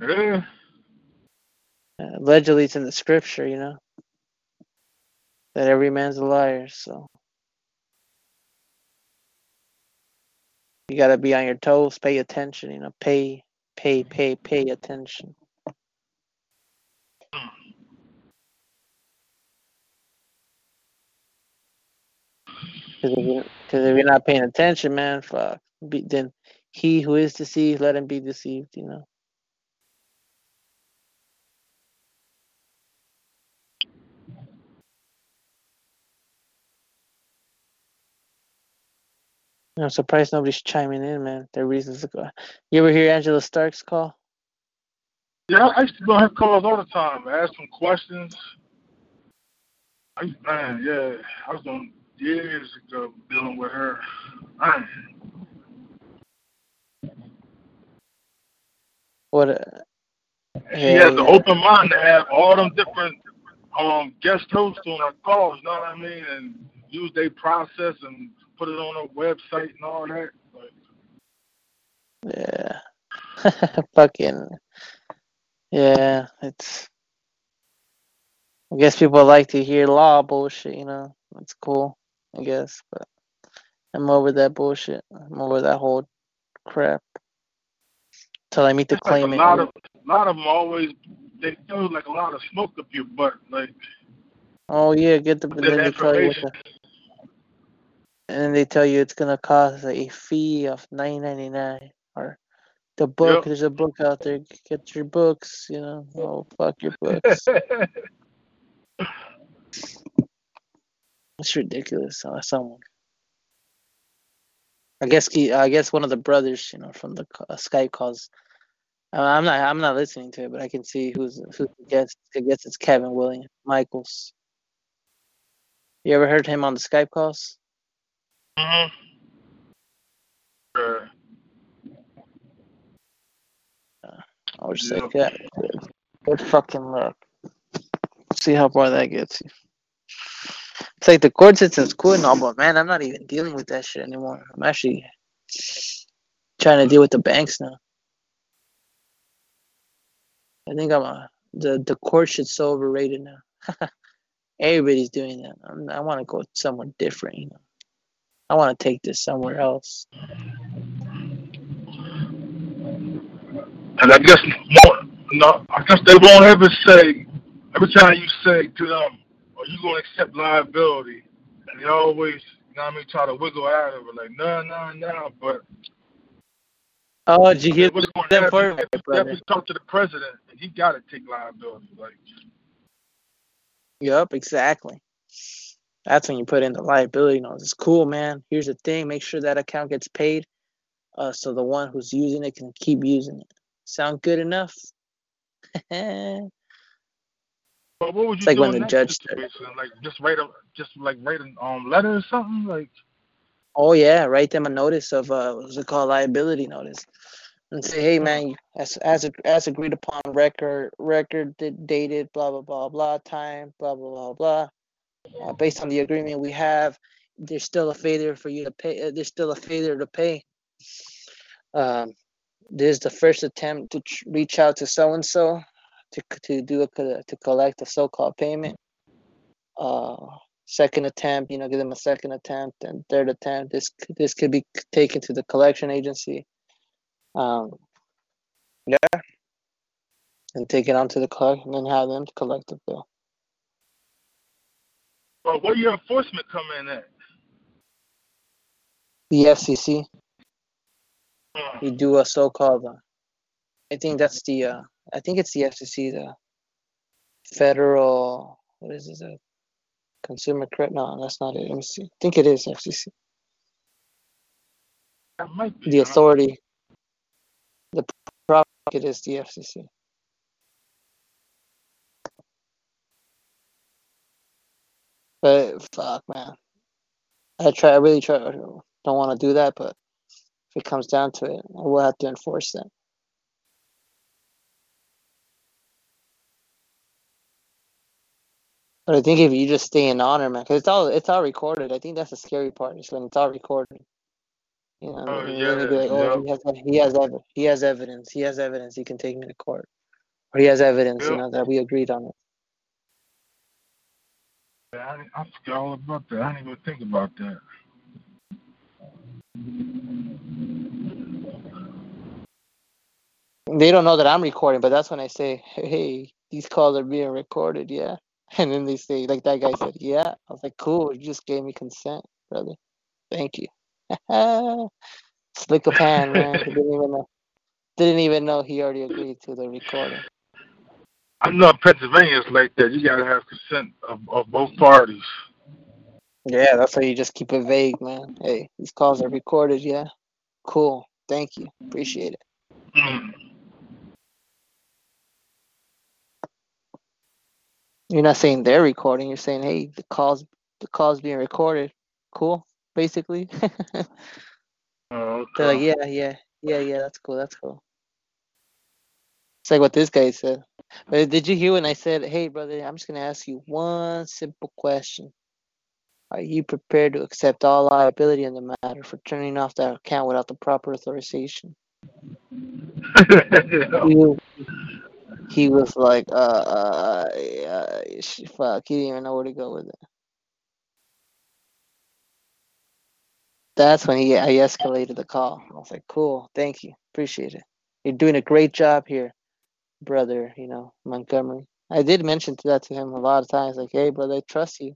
Yeah. uh, allegedly it's in the scripture, you know. That every man's a liar, so you gotta be on your toes, pay attention, you know, pay pay, pay, pay attention. Because if, you're not paying attention, man, fuck. Be, then he who is deceived, let him be deceived, you know. I'm surprised nobody's chiming in, man. Their reasons to go. You ever hear Angela Stark's call? Yeah, I used to go have calls all the time, I ask some questions. I man, yeah, I was doing years ago dealing with her. Man, What? Uh, she has an open mind to have all them different um guest hosts on her calls, you know what I mean, and use their process and put it on her website and all that. But Yeah. Fucking. Yeah, it's. I guess people like to hear law bullshit, you know. That's cool, I guess, but I'm over that bullshit. I'm over that whole crap. Till I meet the it's like a claimant. lot of a lot of them always they throw like a lot of smoke up your butt, like Oh yeah, get the. Then they tell you the, and then they tell you it's gonna cost a fee of nine ninety nine or the book. Yep. There's a book out there. Get your books. You know. Oh fuck your books. It's ridiculous. Uh, someone. I guess he, I guess one of the brothers, you know, from the uh, Skype calls. Uh, I'm not. I'm not listening to it, but I can see who's who the guest. I guess it's Kevin William Michaels. You ever heard him on the Skype calls? Mhm. Uh, I was just Yeah. like, yeah, good fucking luck. see how far that gets you. It's like the court system's cool and all, but man, I'm not even dealing with that shit anymore. I'm actually trying to deal with the banks now. I think I'm a, the the court shit's so overrated now. Everybody's doing that. I'm, I want to go somewhere different. You know, I want to take this somewhere else. And I guess more, no, I guess they won't ever say every time you say to them, "Are you to accept liability?" And they always, you know what I mean, try to wiggle out of it, like, "No, no, no." But Oh, did you hear what's going them have to talk to the president, and he got to take liability. Like, Yep, exactly. That's when you put in the liability notice. It's cool, man. Here's the thing: make sure that account gets paid, uh, so the one who's using it can keep using it. Sound good enough? but what would you like do when the judge. Like, just write a, just like write a um letter or something. Like, "Oh yeah, write them a notice of uh, what's it called, liability notice." and say, "Hey, man, as as as agreed upon, record record dated, blah blah blah blah time, blah blah blah blah. Uh, based on the agreement we have, there's still a failure for you to pay. Uh, there's still a failure to pay. Um, this is the first attempt to tr- reach out to so and so to to do a to collect a so-called payment. Uh, second attempt, you know, give them a second attempt, and third attempt. This this could be taken to the collection agency. Um, yeah, and take it on to the collect, and then have them collect the bill. but where your enforcement come in at? The FCC, Uh, you do a so-called. Uh, I think that's the. Uh, I think it's the FCC, the federal. What is this? A consumer credit? No, that's not it. Let me see. I think it is FCC. that might be. The authority. The profit is the FCC. But fuck, man. I try. I really try. Don't want to do that, but if it comes down to it, I will have to enforce that. But I think if you just stay in honor, man, because it's all it's all recorded. I think that's the scary part is when it's all recorded. You know, Oh, yeah, like, oh, yep. he has he has he has evidence. He has evidence. He can take me to court, or he has evidence. You know that we agreed on it. I, I forgot all about that. I didn't even think about that. They don't know that I'm recording, but that's when I say, hey, these calls are being recorded, yeah. And then they say, like that guy said, yeah. I was like, cool. You just gave me consent, brother. Thank you. Slick of hand, man. Didn't even know. Didn't even know he already agreed to the recording. I know Pennsylvania's like that. You gotta have consent of, of both parties. Yeah, that's why you just keep it vague, man. Hey, these calls are recorded, yeah. Cool. Thank you. Appreciate it. Mm. You're not saying they're recording. You're saying, hey, the calls, the calls being recorded. Cool. Basically. Oh, They're like, okay. yeah, yeah, yeah, yeah. That's cool. That's cool. It's like what this guy said. But did you hear when I said, hey, brother, I'm just gonna ask you one simple question. Are you prepared to accept all liability in the matter for turning off that account without the proper authorization? He was, he was like, uh, uh, uh, fuck, he didn't even know where to go with it. That's when he I escalated the call. I was like, cool, thank you, appreciate it. You're doing a great job here, brother. You know, Montgomery. I did mention that to him a lot of times, like, hey, brother, I trust you.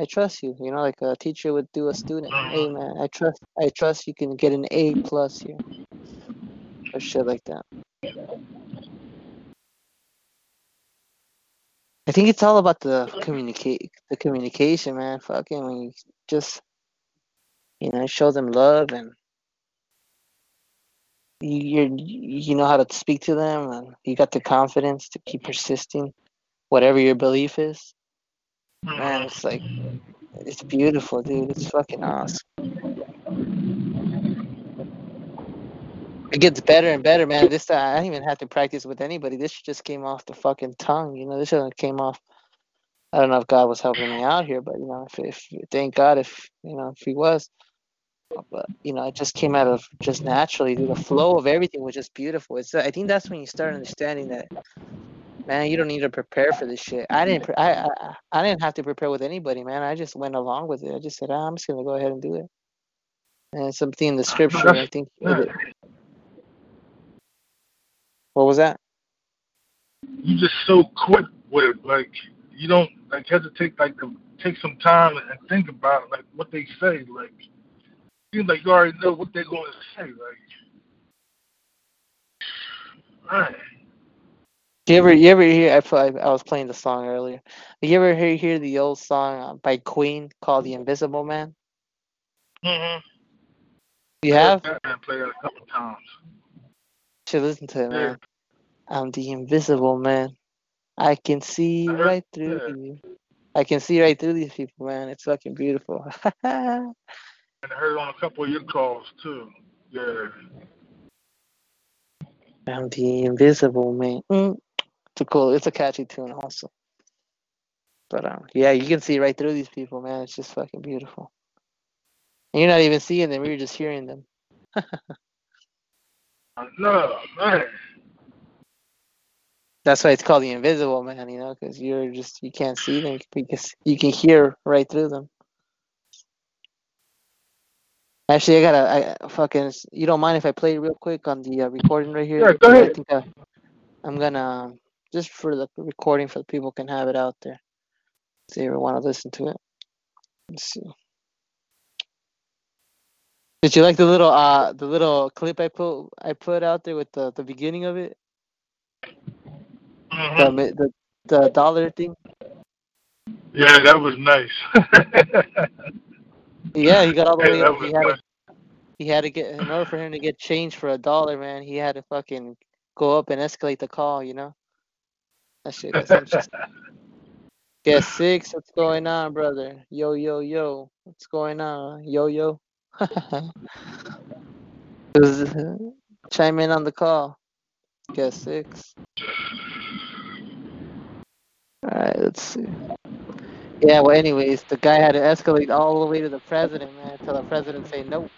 I trust you. You know, like a teacher would do a student. Hey, man, I trust. I trust you can get an A plus here, or shit like that. I think it's all about the communicate, the communication, man. Fucking when you just, you know, show them love and you you're, you know how to speak to them and you got the confidence to keep persisting, whatever your belief is. Man, it's like it's beautiful, dude. It's fucking awesome. It gets better and better, man. This time I didn't even have to practice with anybody. This just came off the fucking tongue, you know. This just came off I don't know if God was helping me out here, but you know, if, if thank God if you know if He was, but you know, it just came out of just naturally. The flow of everything was just beautiful. It's I think that's when you start understanding that, man, you don't need to prepare for this shit. I didn't I I, I didn't have to prepare with anybody, man. I just went along with it. I just said, ah, I'm just gonna go ahead and do it. And something in the scripture, I think. What was that? You just so quick with it, like you don't like hesitate, like to take some time and think about like what they say, like seems like you already know what they're going to say, like. Man. You ever you ever hear? I I was playing the song earlier. You ever hear hear the old song uh, by Queen called "The Invisible Man"? Mm-hmm. You have? Batman played it a couple times. Should listen to it, man. I'm the Invisible Man. I can see right through you. I can see right through these people, man. It's fucking beautiful. And I heard on a couple of your calls too. Yeah. I'm the Invisible Man. Mm. It's a cool. It's a catchy tune, also. But um, yeah, you can see right through these people, man. It's just fucking beautiful. And you're not even seeing them; you're just hearing them. No, man. That's why it's called the Invisible Man, you know, because you're just you can't see them because you can hear right through them. Actually, I gotta, I fucking. You don't mind if I play real quick on the uh, recording right here? Yeah, go I ahead. think I, I'm gonna um, just for the recording for the people can have it out there. See If they ever want to listen to it. Let's see. Did you like the little uh the little clip I put I put out there with the the beginning of it? Mhm. The the the dollar thing. Yeah, that was nice. Yeah, he got all the way that up. He had to, he had to get in order for him to get change for a dollar, man. He had to fucking go up and escalate the call. You know. That shit was interesting. Guess six. What's going on, brother? Yo yo yo. What's going on? Yo yo. Chime in on the call. Guess six. All right, let's see. Yeah, well, anyways, the guy had to escalate all the way to the president, man, until the president say no.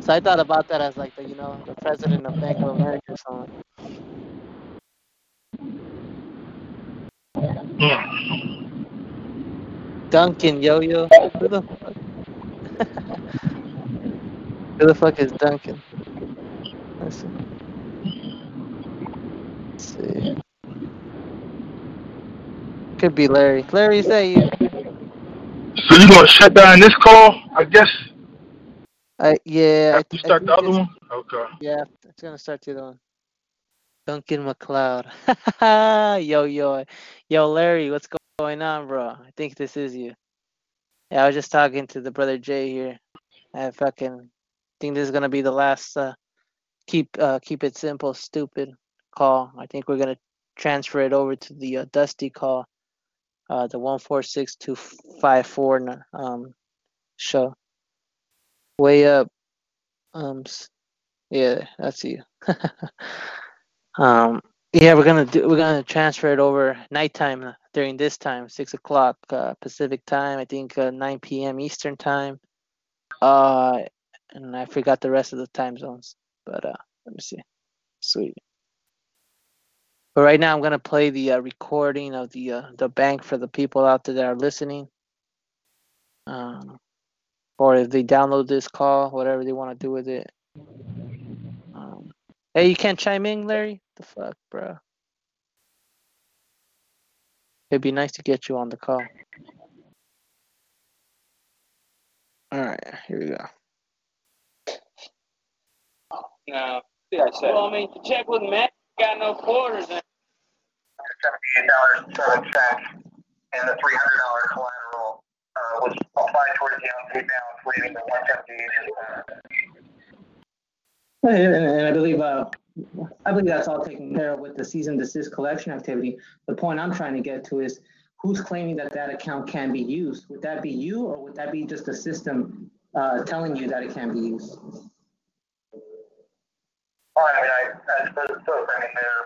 So I thought about that as like the, you know, the president of Bank of America or something. Duncan, yo yo. Who the fuck? Who the fuck is Duncan? Let's see. Let's see. Could be Larry. Larry, is that you? So you gonna shut down this call? I guess I yeah. I, you start think the other one. Okay. Yeah, it's gonna start the other one. Duncan MacLeod. yo, yo, yo, Larry, what's going on, bro? I think this is you. Yeah, I was just talking to the brother Jay here. I fucking think this is gonna be the last uh, keep uh, keep it simple, stupid call. I think we're gonna transfer it over to the uh, Dusty call, uh, the one four six two five four um show. Way up, um, yeah, that's you. um, yeah, we're gonna do. We're gonna transfer it over nighttime uh, during this time, six o'clock uh, Pacific time. I think uh, nine p.m. Eastern time. Uh, and I forgot the rest of the time zones, but uh, let me see. Sweet. But right now, I'm gonna play the uh, recording of the uh, the bank for the people out there that are listening. Um, or if they download this call, whatever they want to do with it. Um, hey, you can't chime in, Larry. The fuck, bro. It'd be nice to get you on the call. All right, here we go. No. Yeah, I said. Well, I mean, to check with Matt, got no quarters. And Seventy-eight dollars seven cents, and the three hundred dollar collateral uh, was applied towards the unpaid balance, leaving the one seventy-eight. And, and I believe, uh, I believe that's all taken care of with the cease and desist collection activity. The point I'm trying to get to is who's claiming that that account can be used? Would that be you or would that be just the system, uh, telling you that it can be used? Well, I mean, I, I suppose it's still, I mean, there,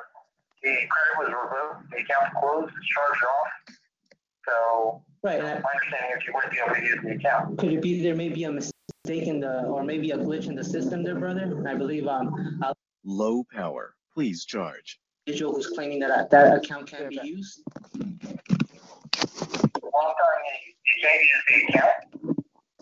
the credit was revoked, the account's closed, it's charged off. So Right. my understanding is you wouldn't be able to use the account. Could it be there may be a mistake in the, or maybe a glitch in the system there, brother? I believe, um, a Low power. Please charge. individual who's claiming that uh, that account can't be used. Well, I'm telling you, you can't use the account.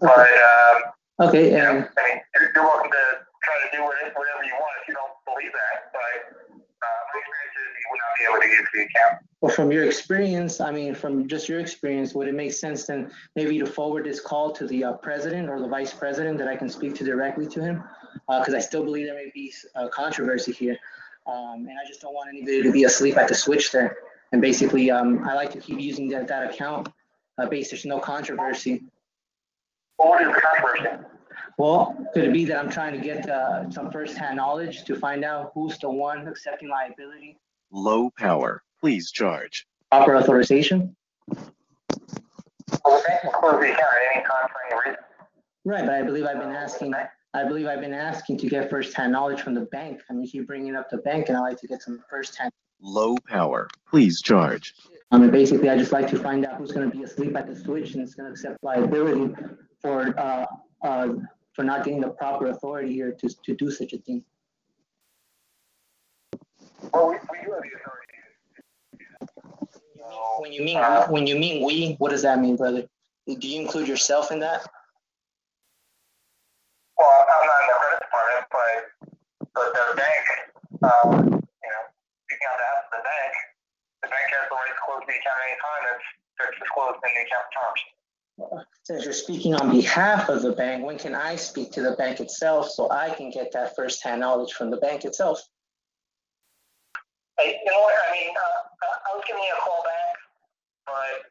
But, um, Okay, you know, and, I mean, you're, you're welcome to try to do whatever, you want if you don't believe that, but, uh, my experience is you would not be able to use the account. well, from your experience, I mean, from just your experience, would it make sense then maybe to forward this call to the uh, president or the vice president that I can speak to directly to him? Uh, cause I still believe there may be a controversy here. Um, and I just don't want anybody to be asleep at the switch there. And basically, um, I like to keep using that, that account, uh, based, there's no controversy. Well, what is the controversy? Well, could it be that I'm trying to get, uh, some firsthand knowledge to find out who's the one accepting liability, Low power. Please charge. proper authorization? Well, the bank can close the account at any time for any reason. Right, but I believe I've been asking, I believe I've been asking to get firsthand knowledge from the bank. I mean, keep bringing up the bank and I like to get some firsthand. Low power. Please charge. I mean, basically, I just like to find out who's gonna be asleep at the switch and is gonna accept liability for, uh, uh, for not getting the proper authority here to, to do such a thing. Well, we, we do have the authority. When you mean, when you mean we, what does that mean, brother? Do you include yourself in that? Well, I'm not in the credit department, but, but the bank, um, you know, speaking on behalf of the bank, the bank has the right to close the account anytime that's, that's disclosed in the account terms. Since you're speaking on behalf of the bank, when can I speak to the bank itself so I can get that firsthand knowledge from the bank itself? Hey, you know what, I mean, uh, uh, I was giving you a call back, but,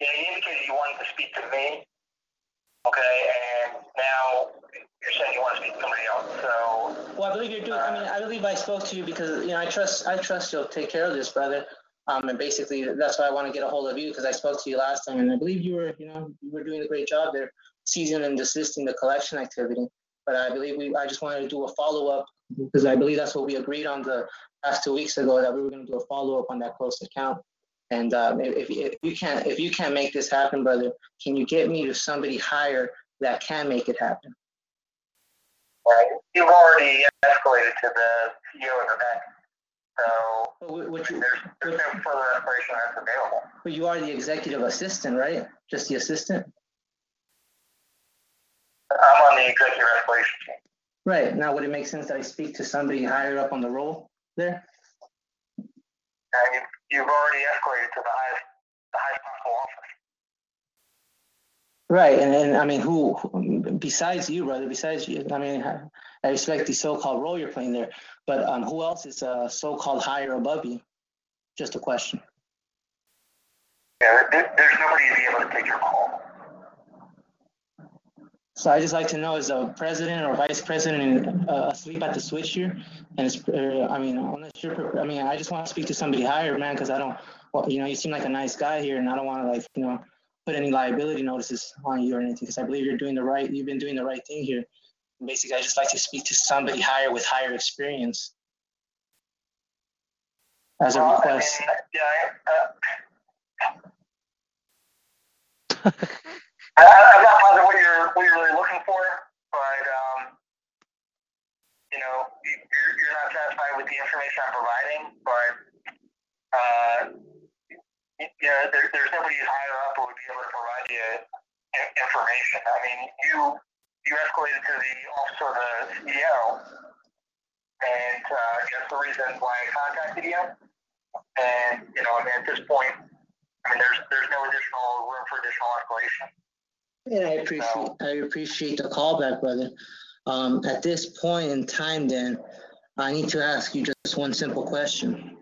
you know, you indicated you wanted to speak to me. Okay, and now you're saying you want to speak to somebody else, so. Well, I believe you're doing, I mean, I believe I spoke to you because, you know, I trust, I trust you'll take care of this, brother. Um, and basically, that's why I want to get a hold of you because I spoke to you last time and I believe you were, you know, you were doing a great job there, seizing and desisting the collection activity. But I believe we, I just wanted to do a follow-up because I believe that's what we agreed on the past two weeks ago, that we were going to do a follow-up on that closed account. And, um, if, if if you can't, if you can't make this happen, brother, can you get me to somebody higher that can make it happen? Right, you've already escalated to the CEO of the bank, so Which, there's, there's no further escalation that's available. But you are the executive assistant, right? Just the assistant? I'm on the executive escalation team. Right. Now, would it make sense that I speak to somebody higher up on the roll there? And you've, you've already escalated to the highest, the highest possible office. Right. And, and I mean, who, who- besides you, brother, besides you, I mean, I I respect the so-called role you're playing there, but um, who else is uh, so-called higher above you? Just a question. Yeah, there, there's nobody to be able to take your call. So I just like to know, is the president or vice president uh, asleep at the switch here? And it's, uh, I mean, unless you're, I mean, I just want to speak to somebody higher, man, because I don't, well, you know, you seem like a nice guy here, and I don't want to like, you know, put any liability notices on you or anything, because I believe you're doing the right, you've been doing the right thing here. Basically, I just like to speak to somebody higher with higher experience. As a Well, I request. mean, yeah, I, uh, I, I'm not positive what you're, what you're really looking for, but, um, you know, you- you're, you're not satisfied with the information I'm providing, but, uh, you know, there, there's nobody higher up who would be able to provide you information. I mean, you, you escalated to the office of the CEO, and, uh, that's the reason why I contacted you. And, you know, I mean, at this point, I mean, there's, there's no additional room for additional escalation. Yeah, I appreciate, I appreciate the callback, brother. Um, at this point in time, then, I need to ask you just one simple question.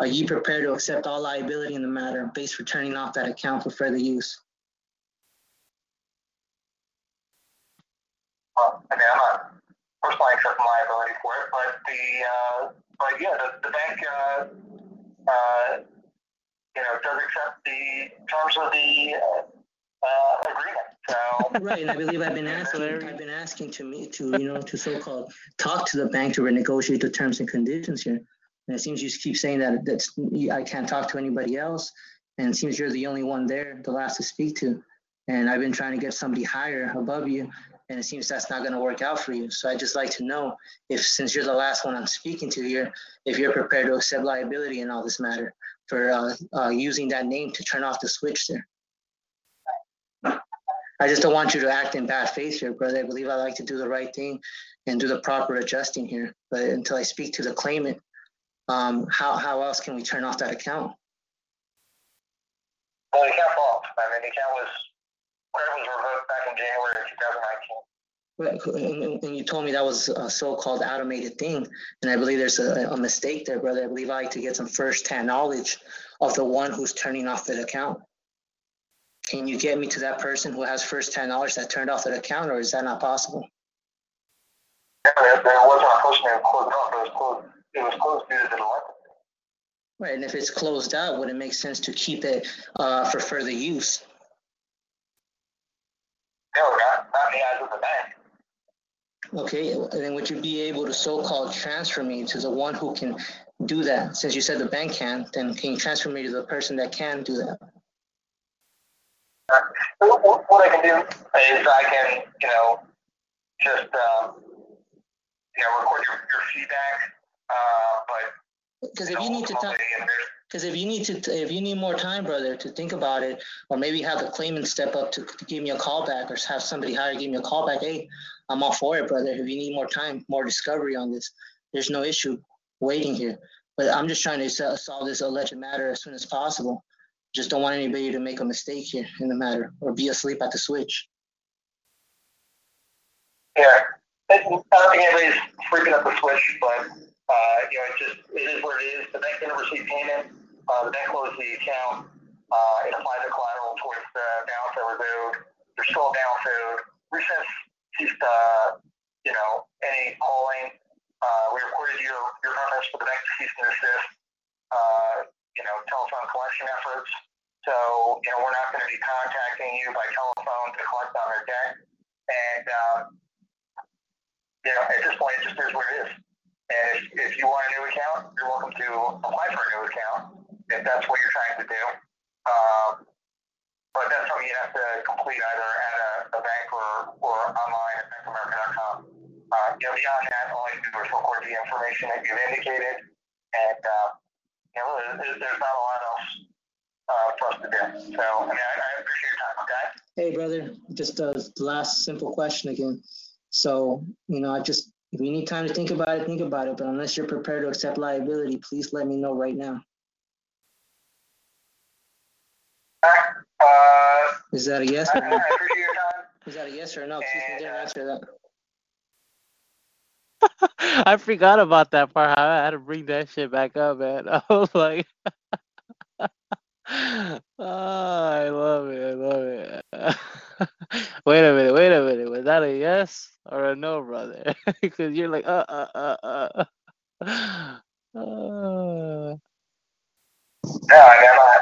Are you prepared to accept all liability in the matter based for turning off that account for further use? Well, I mean, I'm not personally accepting liability for it, but the, uh, but yeah, the, the bank, uh, uh, you know, does accept the terms of the, uh, uh, agreement, so. Right, and I believe I've been asking, I've been asking to me, to, you know, to so-called talk to the bank to renegotiate the terms and conditions here. And it seems you keep saying that, that's, I can't talk to anybody else. and it seems you're the only one there, the last to speak to. And I've been trying to get somebody higher above you, and it seems that's not going to work out for you. So I'd just like to know if, since you're the last one I'm speaking to here, if you're prepared to accept liability in all this matter for uh, uh, using that name to turn off the switch there. I just don't want you to act in bad faith here, brother. I believe I like to do the right thing and do the proper adjusting here. But until I speak to the claimant, um, how, how else can we turn off that account? Well, the account. I mean, the account was, credit was revoked back in January of 2019. And, and you told me that was a so-called automated thing, and I believe there's a, a mistake there, brother. I believe I like to get some first-hand knowledge of the one who's turning off the account. Can you get me to that person who has first-hand knowledge that turned off the account, or is that not possible? Yeah, there, there wasn't a person closed off. It was closed. It was closed due to the. Right, and if it's closed out, would it make sense to keep it uh, for further use? No, not, not in the of the bank. Okay, and then would you be able to so-called transfer me to the one who can do that? Since you said the bank can't, then can you transfer me to the person that can do that? Uh, what, what I can do is I can, you know, just, um, you know, record your, your feedback, uh, but Because if you need to talk, because if you need to, if you need more time, brother, to think about it, or maybe have the claimant step up to, to give me a call back, or have somebody higher give me a call back. Hey, I'm all for it, brother. If you need more time, more discovery on this, there's no issue waiting here. But I'm just trying to so- solve this alleged matter as soon as possible. Just don't want anybody to make a mistake here in the matter or be asleep at the switch. Yeah, I don't think anybody's freaking up the switch, but, uh, you know, it's just, it is what it is. The bank didn't receive payment. Uh, the bank closed the account. Uh, it applied the collateral towards the balance that was owed. There's still a balance owed. Recess ceased, uh, you know, any calling. Uh, we recorded your, your reference for the bank to cease and desist, uh, you know, telephone collection efforts. So, you know, we're not going to be contacting you by telephone to collect on their debt. And, um, you know, at this point, it just is what it is. And if, if you want a new account, you're welcome to apply for a new account if that's what you're trying to do. Um, but that's something you have to complete either at a, a bank or, or online at bankofamerica.com. Uh, you know, beyond that, all you do is record the information that you've indicated, and uh, you know, there's, there's not a lot else uh, for us to do. So, I mean, I, I appreciate your time. Okay. Hey, brother, just a last simple question again. So, you know, I just, if you need time to think about it, think about it. But unless you're prepared to accept liability, please let me know right now. Uh, Is that a yes I, or I no? appreciate your time. Is that a yes or no? Excuse me, didn't answer that. I forgot about that part. I had to bring that shit back up, man. I was like, oh, I love it. I love it. wait a minute. Wait a minute. Was that a yes or a no, brother? Because you're like, uh, uh, uh, uh. uh. No, I mean, I'm.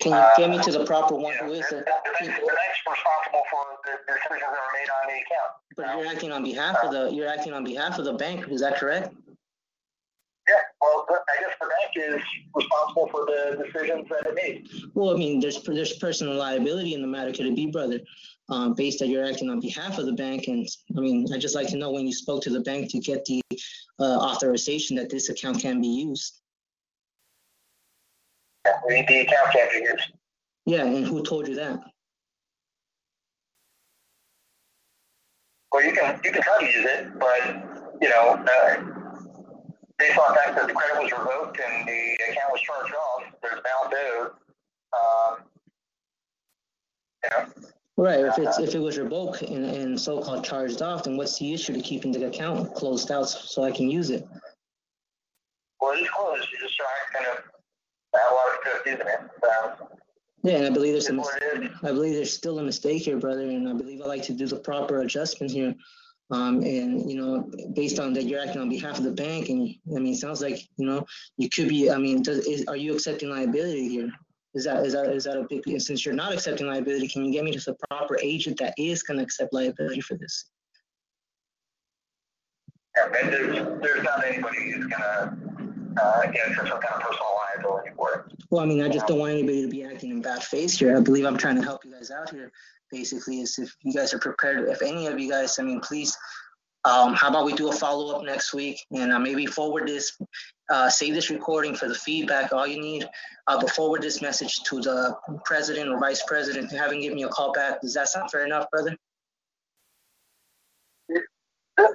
Can you get me to the proper one who is The, it? the, bank's, the bank's responsible for the, the decisions that were made on the account. But you're acting on behalf of the, you're acting on behalf of the bank, is that correct? Yeah, well, I guess the bank is responsible for the decisions that it made. Well, I mean, there's, there's personal liability in the matter, could it be, brother? Um, based that you're acting on behalf of the bank, and, I mean, I'd just like to know when you spoke to the bank to get the, uh, authorization that this account can be used. Yeah, the, the account can't be used. Yeah, and who told you that? Well, you can you can try to use it, but you know, uh, based on the fact that the credit was revoked and the account was charged off, there's balance owed. Um, you know, Right, if it's, if it was revoked and, and so-called charged off, then what's the issue to keeping the account closed out so I can use it? well, it is closed. You just trying kind of have a lot of stuff using it. So, Yeah, and I believe there's a, It's mis- it is. I believe there's still a mistake here, brother, and I believe I like to do the proper adjustment here. Um, and, you know, based on that you're acting on behalf of the bank and, I mean, it sounds like, you know, you could be, I mean, does, is, are you accepting liability here? Is that, is that, is that a big, and since you're not accepting liability, can you get me to the proper agent that is gonna accept liability for this? yeah, and there's there's not anybody who's gonna uh, some kind of personal liability for it. Well, I mean, I just don't want anybody to be acting in bad faith here. I believe I'm trying to help you guys out here. Basically, is if you guys are prepared, if any of you guys, I mean, please, um, how about we do a follow up next week and uh, maybe forward this, uh, save this recording for the feedback. All you need, uh, but forward this message to the president or vice president and have him give me a call back. Does that sound fair enough, brother? There's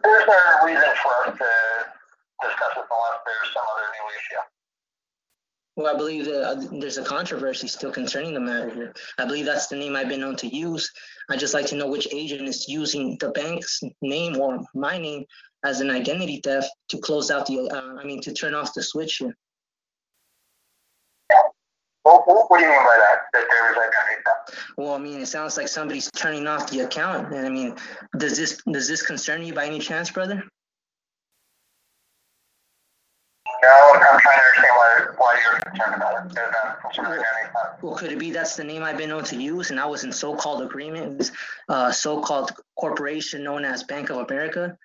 no reason for us to discuss it unless there's some other new issue. Well, I believe that uh, there's a controversy still concerning the matter here. I believe that's the name I've been known to use. I'd just like to know which agent is using the bank's name or my name as an identity theft to close out the, uh, I mean, to turn off the switch here. What, what, what do you mean by that? That there is identity theft? Well, I mean, it sounds like somebody's turning off the account. And I mean, does this, does this concern you by any chance, brother? No, I'm trying to understand why, why you're concerned about it. There's not concerned about identity theft. Well, could it be that's the name I've been known to use and I was in so-called agreement with uh, so-called corporation known as Bank of America?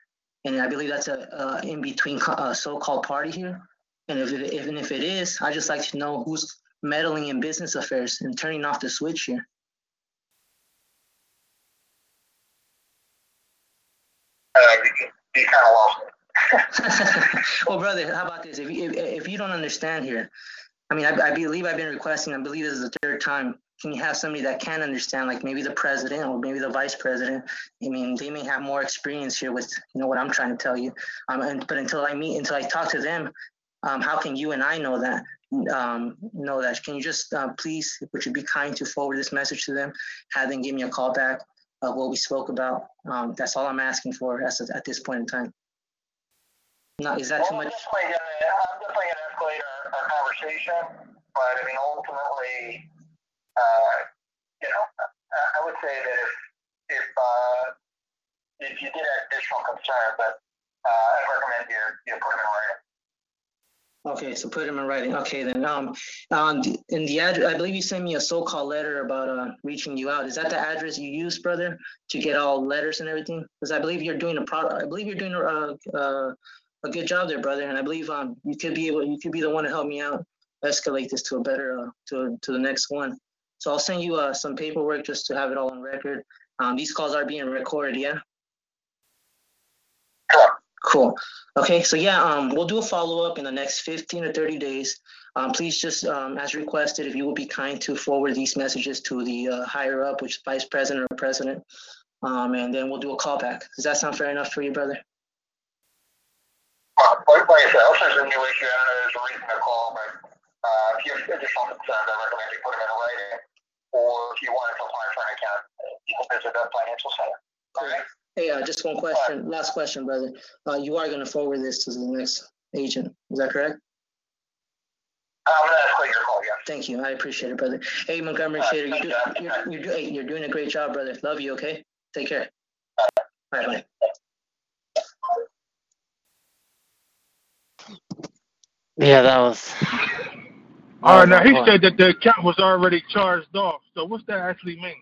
And I believe that's a, uh in-between co- uh, so-called party here. And if, it, even if it is, I'd just like to know who's meddling in business affairs and turning off the switch here. Uh, you, you kind of lost me. well, brother, how about this? If you, if, if you don't understand here, I mean, I, I believe I've been requesting, I believe this is the third time. Can you have somebody that can understand, like maybe the president or maybe the vice president? I mean, they may have more experience here with, you know, what I'm trying to tell you. Um, and, but until I meet, until I talk to them, um, how can you and I know that? Um, know that? Can you just uh, please, would you be kind to forward this message to them? Have them give me a call back of what we spoke about. Um, that's all I'm asking for at this point in time. Now, is that too Well, much? I'm definitely gonna escalate our, our conversation, but I mean, ultimately, uh, you know, I, I would say that if, if, uh, if you did have additional concerns, but uh, I'd recommend you, you put them in writing. Okay, so put them in writing. Okay, then, um, um, in the address, I believe you sent me a so-called letter about, uh, reaching you out. Is that the address you use, brother, to get all letters and everything? Because I believe you're doing a pro, I believe you're doing a, uh, a good job there, brother, and I believe, um, you could be able, you could be the one to help me out, escalate this to a better, uh, to, to the next one. So I'll send you, uh, some paperwork just to have it all on record. Um, these calls are being recorded, yeah? Cool. Okay, so yeah, um, we'll do a follow-up in the next fifteen or thirty days. Um, please just, um, as requested, if you would be kind to forward these messages to the, uh, higher up, which is vice president or president. Um, and then we'll do a callback. Does that sound fair enough for you, brother? Uh, Like, I said, if there's a new issue, I don't know, there's a reason to call, but, uh, if you have additional concerns, I recommend you put them in writing. Or if you want to apply for an account, you can visit the financial center. All right? Hey, uh, just one question, last question, brother. Uh, you are gonna forward this to the next agent, is that correct? I'm gonna escalate your call, yeah. Thank you, I appreciate it, brother. Hey, Montgomery Uh, Shader, you do you you're you're, do- hey, you're doing a great job, brother. Love you, okay? Take care. Bye, bye. Yeah, that was. All right, now he Well, said that the account was already charged off. So what's that actually mean?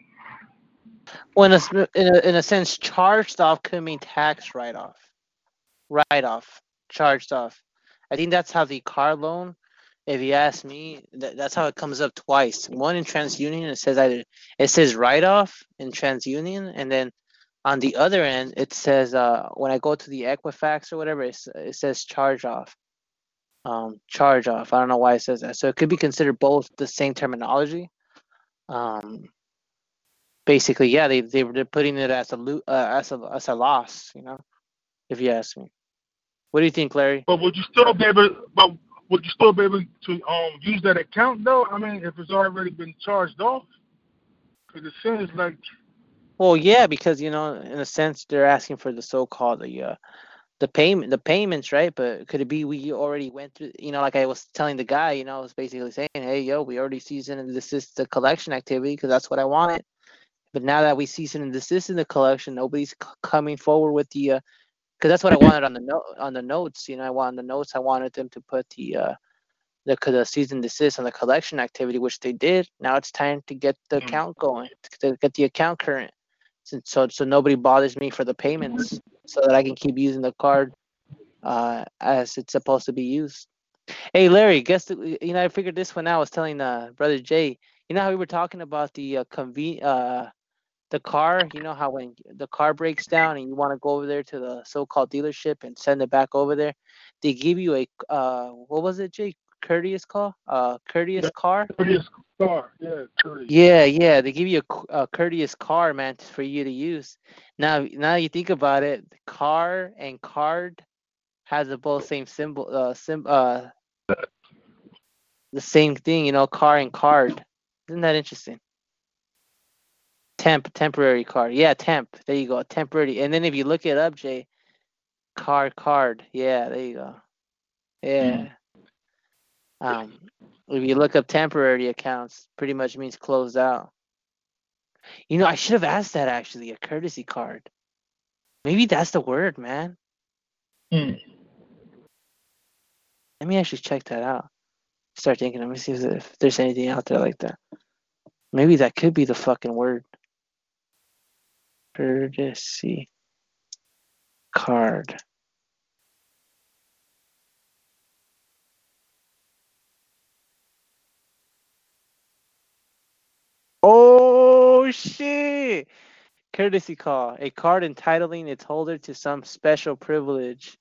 Well, in in a, in a sense, charged off could mean tax write off. Write off, charged off. I think that's how the car loan, if you ask me, that, that's how it comes up twice. One in TransUnion, it says either it says write off in TransUnion, and then on the other end, it says uh, when I go to the Equifax or whatever, it's, it says charge off. Um, charge off. I don't know why it says that. So it could be considered both the same terminology. Um, basically, yeah, they they were putting it as a lo- uh, as a as a loss, you know. If you ask me, what do you think, Larry? But would you still be able? But would you still be able to um use that account though? I mean, if it's already been charged off, because it seems like Well, yeah, because you know, in a sense, they're asking for the so-called the uh, the payment, the payments, right? But could it be we already went through? You know, like I was telling the guy, you know, I was basically saying, hey, yo, we already ceased and desist the collection activity because that's what I wanted. But now that we season and is in the collection, nobody's c- coming forward with the, because that's what I wanted on the note on the notes. You know, I wanted the notes. I wanted them to put the uh, the the cease and desist on the collection activity, which they did. Now it's time to get the Mm. account going, to get the account current, since so so nobody bothers me for the payments, so that I can keep using the card uh, as it's supposed to be used. Hey Larry, guess the, you know I figured this one out. I was telling uh brother Jay. You know how we were talking about the uh, conven uh the car. You know how when the car breaks down and you want to go over there to the so-called dealership and send it back over there, they give you a uh what was it, Jay? Courteous call? Uh, courteous car? Courteous car, yeah, courteous. Yeah, yeah. They give you a, a, courteous car, man, for you to use. Now, now you think about it, car and card has the both same symbol, uh, sim, uh, the same thing, you know, car and card. Isn't that interesting? Temp, temporary card. Yeah, temp. There you go, temporary. And then if you look it up, Jay, car, card. Yeah, there you go. Yeah. Um, if you look up temporary accounts, pretty much means closed out. You know, I should have asked that actually, a courtesy card. Maybe that's the word, man. Hmm. Let me actually check that out. Start thinking. Let me see if, if there's anything out there like that. Maybe that could be the fucking word. Courtesy card. Oh shit! Courtesy call. A card entitling its holder to some special privilege.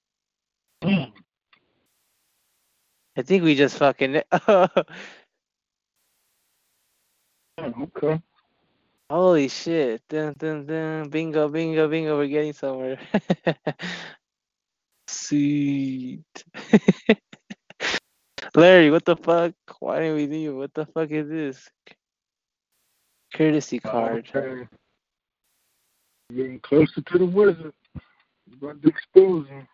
I think we just fucking. Okay. Holy shit. Dun, dun, dun. Bingo, bingo, bingo. We're getting somewhere. Sweet. Larry, what the fuck? Why didn't we leave? What the fuck is this? Courtesy card. Okay. Getting closer to the wizard. About to expose him.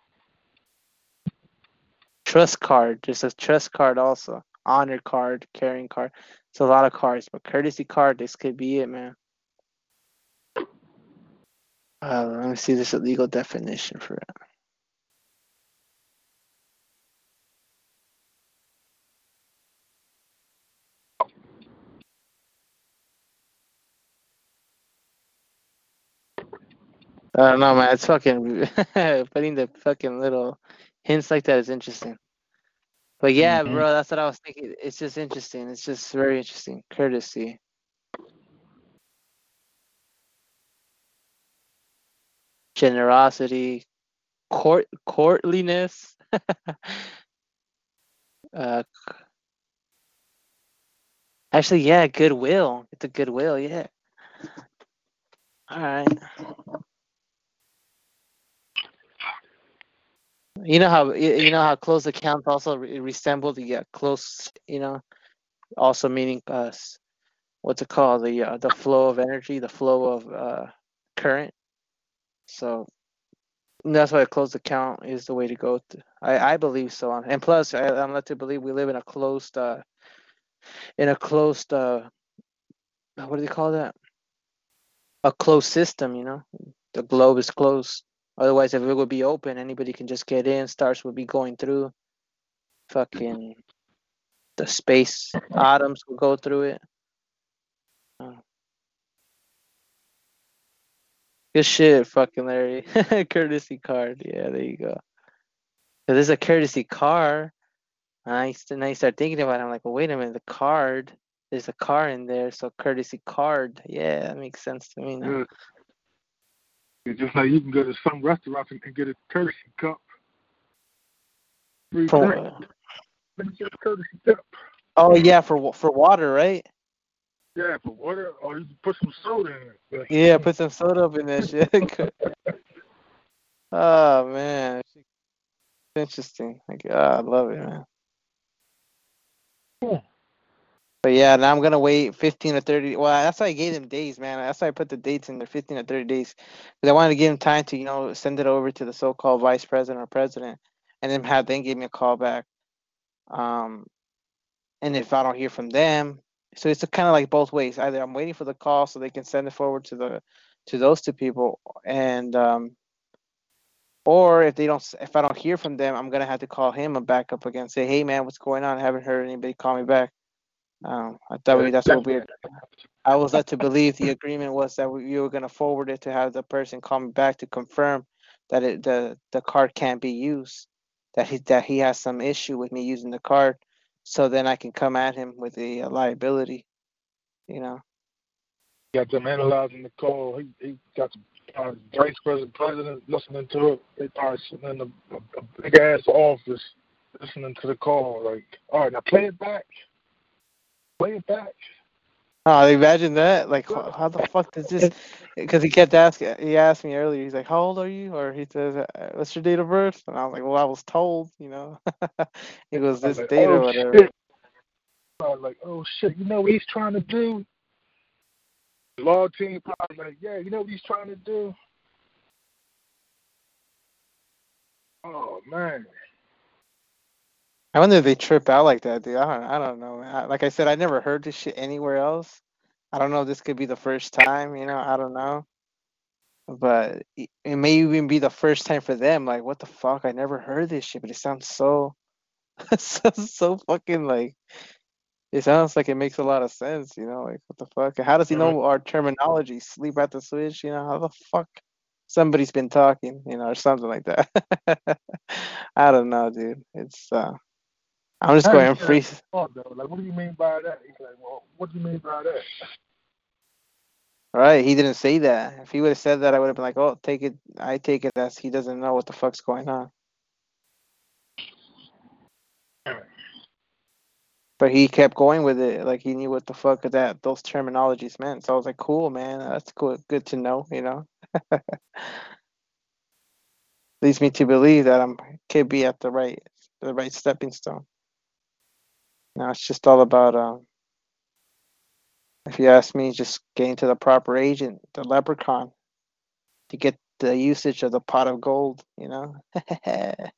Trust card. There's a trust card also. Honor card, caring card. It's a lot of cards, but courtesy card, this could be it, man. Uh, let me see this legal definition for it. I don't know, man. It's fucking putting the fucking little hints like that is interesting. But yeah, Mhm. bro, that's what I was thinking. It's just interesting. It's just very interesting. Courtesy. Generosity, court courtliness. uh actually yeah, goodwill. It's a goodwill, yeah. Alright. You know how you know how close accounts also re- resemble the uh, close, you know, also meaning uh, what's it called the uh, the flow of energy, the flow of uh, current. So that's why a closed account is the way to go. To, I I believe so. And plus, I, I'm led to believe we live in a closed uh in a closed uh what do they call that? A closed system. You know, the globe is closed. Otherwise, if it would be open, anybody can just get in. Stars would be going through. Fucking the space atoms will go through it. Uh, Good shit, fucking Larry. courtesy card. Yeah, there you go. This is a courtesy car. And I start thinking about it. I'm like, well, wait a minute. The card. There's a car in there, so courtesy card. Yeah, that makes sense to me now. It's just like you can go to some restaurants and, and get a courtesy cup. Free For, drink. Get a courtesy cup. oh yeah, for for water, right? Yeah, for water, or you can put some soda in it. Yeah, put some soda up in that shit. oh man, interesting. Like, oh, I love it, man. Cool. But yeah, now I'm gonna wait 15 or 30. Well, that's why I gave them days, man. That's why I put the dates in there, 15 or 30 days, because I wanted to give them time to, you know, send it over to the so-called vice president or president, and then have them give me a call back. Um, and if I don't hear from them, so it's kind of like both ways. Either I'm waiting for the call so they can send it forward to the to those two people, and um, or if they don't, if I don't hear from them, I'm gonna have to call him a backup again. Say, hey man, what's going on? I haven't heard anybody call me back. Um, I thought we, that's what we. I was led to believe the agreement was that we, you were gonna forward it to have the person call me back to confirm that it the the card can't be used, that he that he has some issue with me using the card, so then I can come at him with the uh liability. You know. Got them analyzing the call. He he got some uh, vice president, president listening to it. They probably sitting in a, a, a big ass office listening to the call. Like, all right, now play it back. Play it back. Oh, imagine that! Like, how, how the fuck does this? Because he kept asking. He asked me earlier. He's like, "How old are you?" Or he says, uh, "What's your date of birth?" And I was like, "Well, I was told, you know." he goes, was "This like, date or oh whatever." shit. I was like, oh shit, you know what he's trying to do? The law team probably like, yeah, you know what he's trying to do? Oh man. I wonder if they trip out like that, dude. I don't. I don't know. I, like I said, I never heard this shit anywhere else. I don't know if this could be the first time. You know, I don't know. But it it may even be the first time for them. Like, what the fuck? I never heard this shit, but it sounds so, so, so fucking like. It sounds like it makes a lot of sense. You know, like what the fuck? How does he know our terminology? Sleep at the switch. You know, how the fuck? Somebody's been talking. You know, or something like that. I don't know, dude. It's. uh I'm just going understand free. the thought. Like, what do you mean by that? He's like, well, what do you mean by that? Right, he didn't say that. If he would have said that, I would have been like, "Oh, take it." I take it as he doesn't know what the fuck's going on. But he kept going with it, like he knew what the fuck that those terminologies meant. So I was like, "Cool, man. That's cool. Good to know." You know. Leads me to believe that I'm could be at the right the right stepping stone. Now it's just all about um. If you ask me, just getting to the proper agent, the leprechaun, to get the usage of the pot of gold. You know. the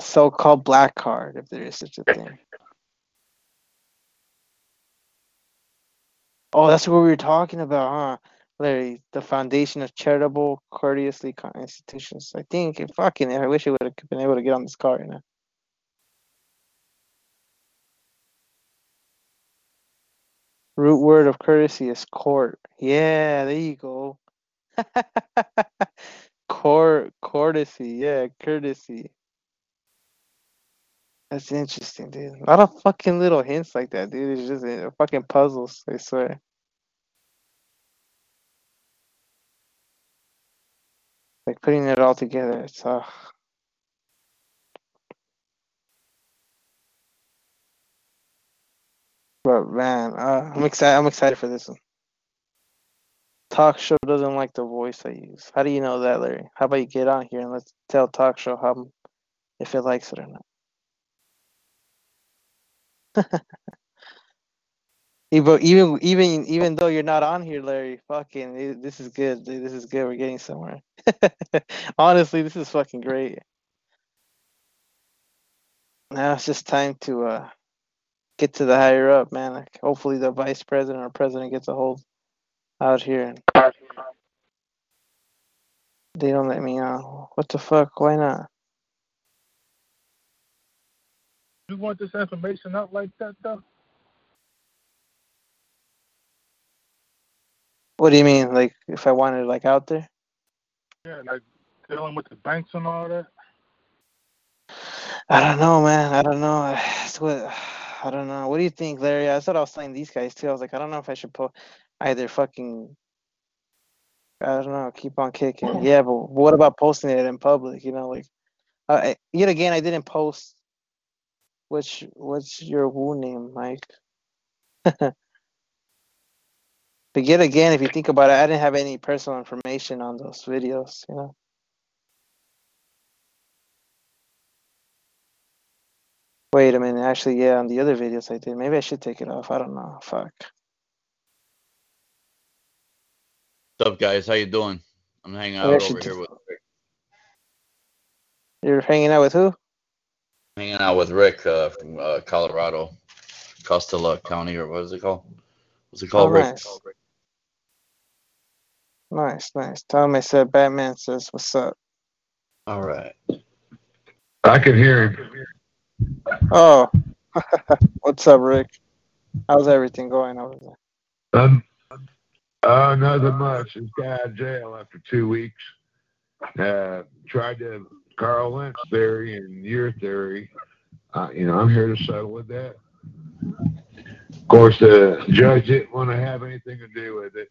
so-called black card, if there is such a thing. Oh, that's what we were talking about, huh? Larry, the foundation of charitable, courteously institutions. I think, eh, fucking, I wish I would have been able to get on this car you know. Root word of courtesy is court. Yeah, there you go. court, courtesy. Yeah, courtesy. That's interesting, dude. A lot of fucking little hints like that, dude. It's just uh, fucking puzzles, I swear. Like putting it all together, it's uh but man, uh, I'm excited I'm excited for this one. Talk show doesn't like the voice I use. How do you know that, Larry? How about you get on here and let's tell talk show how if it likes it or not. Even even even even though you're not on here, Larry, fucking eh, this is good, dude. This is good. We're getting somewhere. Honestly, this is fucking great. Now it's just time to uh get to the higher up, man. Like hopefully the vice president or president gets a hold out here and they don't let me on. What the fuck? Why not? You want this information out like that, though? What do you mean? Like if I wanted like out there? Yeah, like dealing with the banks and all that. I don't know, man. I don't know. It's what I don't know. What do you think, Larry? I thought I was telling these guys too. I was like, I don't know if I should put either fucking I don't know, keep on kicking. Yeah, but what about posting it in public? You know, like uh, I- yet again, I didn't post. Which what's your Wu name, Mike? but yet again, if you think about it, I didn't have any personal information on those videos. You know. Wait a minute. Actually, yeah, on the other videos I did. Maybe I should take it off. I don't know. Fuck. What's up, guys? How you doing? I'm hanging out over here with Rick. You're hanging out with who? Hanging out with Rick uh, from uh, Colorado, Costilla County, or what is it called? What's it called, Oh, Rick? nice. Nice, nice. Tommy said Batman says what's up. All right. I can hear him. Oh, what's up, Rick? How's everything going over there? Um, uh, nothing much. This guy in jail after two weeks. uh, tried to Karl Lentz theory and your theory. Uh, you know, I'm here to settle with that. Of course, the judge didn't want to have anything to do with it.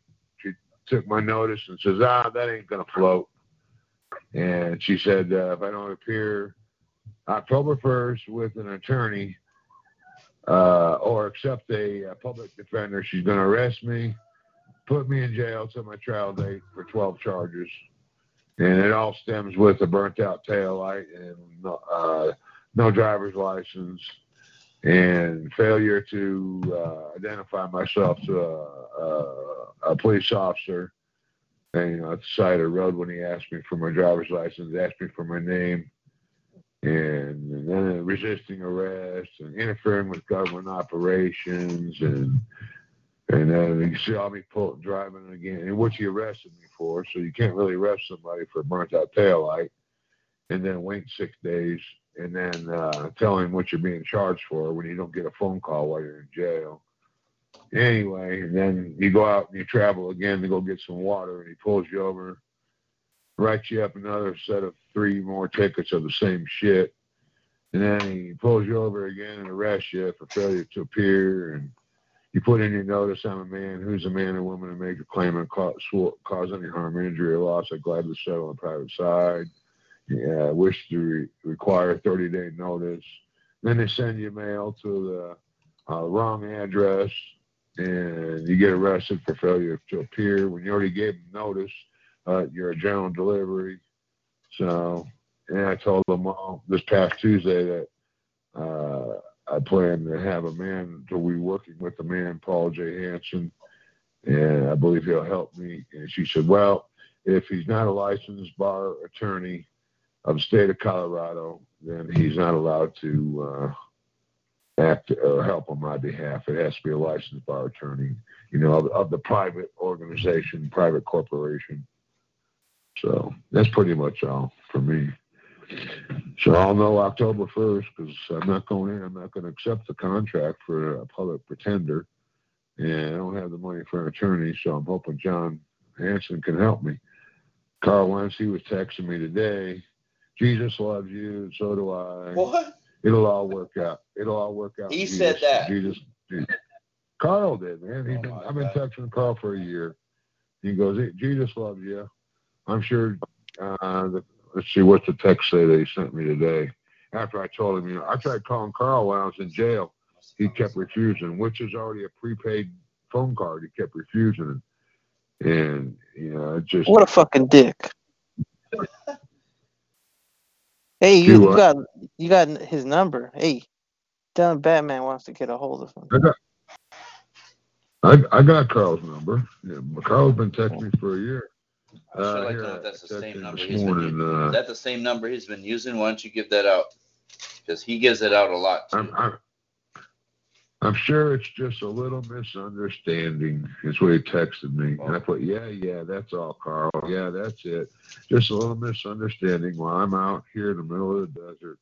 Took my notice and says, "Ah, that ain't gonna float." And she said, uh, "If I don't appear October 1st with an attorney uh, or accept a, uh public defender, she's gonna arrest me, put me in jail till my trial date for 12 charges." And it all stems with a burnt out tail light and uh, no driver's license and failure to uh, identify myself to a, a, a police officer. And, you know, at the side of the road when he asked me for my driver's license, asked me for my name, and, and then resisting arrest and interfering with government operations and and then you saw me pull, driving again, and which he arrested me for. So you can't really arrest somebody for burnt out tail light, and then wait six days, and then uh, tell him what you're being charged for when you don't get a phone call while you're in jail. Anyway, and then you go out and you travel again to go get some water, and he pulls you over, writes you up another set of three more tickets of the same shit, and then he pulls you over again and arrests you for failure to appear and you put in your notice, I'm a man who's a man or woman a claim and cause, cause any harm, injury, or loss. I gladly settle on the private side. Yeah, wish to re- require 30 day notice. Then they send you mail to the uh, wrong address, and you get arrested for failure to appear when you already gave them notice. Uh, you're a general delivery. So, and I told them all this past Tuesday that uh, I plan to have a man to be working with the man, Paul J. Hansen, and I believe he'll help me. And she said, Well, if he's not a licensed bar attorney of the state of Colorado, then he's not allowed to uh, act or help on my behalf. It has to be a licensed bar attorney, you know, of, of the private organization, private corporation. So that's pretty much all for me. So I'll know October 1st because I'm not going in. I'm not going to accept the contract for a public pretender. And I don't have the money for an attorney, so I'm hoping John Hanson can help me. Karl Lentz, he was texting me today. Jesus loves you, and so do I. What? It'll all work out. It'll all work out. He Jesus, said that. Jesus, Jesus. Carl did, man. He's been, I've been texting Carl for a year. He goes, hey, Jesus loves you. I'm sure uh, the let's see what's the text say that he sent me today. After I told him, you know, I tried calling Carl when I was in jail. He kept refusing, which is already a prepaid phone card. He kept refusing. And, you know, it just. What a fucking dick. Hey, you, you got you got his number. Hey, tell him Batman wants to get a hold of him. I got, I, I got Carl's number. Yeah, Carl's been texting me for a year. I should Uh, like here, to know if that's the same number this he's been using. uh, Is that the same number he's been using? Why don't you give that out? Because he gives it out a lot. Too. I'm, I'm, I'm sure it's just a little misunderstanding. Is what he texted me, and I put, yeah, yeah, that's all, Carl. Yeah, that's it. Just a little misunderstanding while I'm out here in the middle of the desert,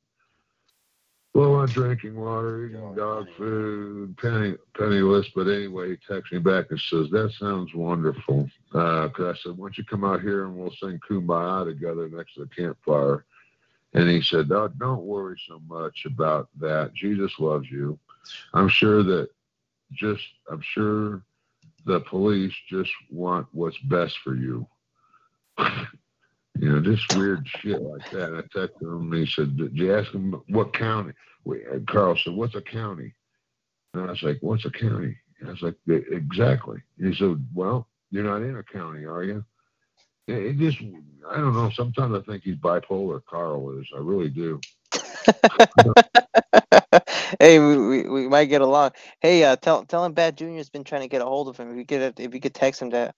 low on drinking water, eating oh, dog food, penny penniless. But anyway, he texts me back and says that sounds wonderful. Uh, because I said, why don't you come out here and we'll sing "Kumbaya" together next to the campfire. And he said, oh, don't worry so much about that. Jesus loves you. I'm sure that just, I'm sure the police just want what's best for you. you know, just weird shit like that. I texted him and he said, did you ask him what county? And Carl said, what's a county? And I was like, what's a county? And I was like, "E- exactly. And he said, well, you're not in a county, are you? It just, I don't know. Sometimes I think he's bipolar. Carl is. I really do. hey, we, we, we might get along. Hey, uh, tell tell him Bat Junior's been trying to get a hold of him. If you get it, if you could text him that.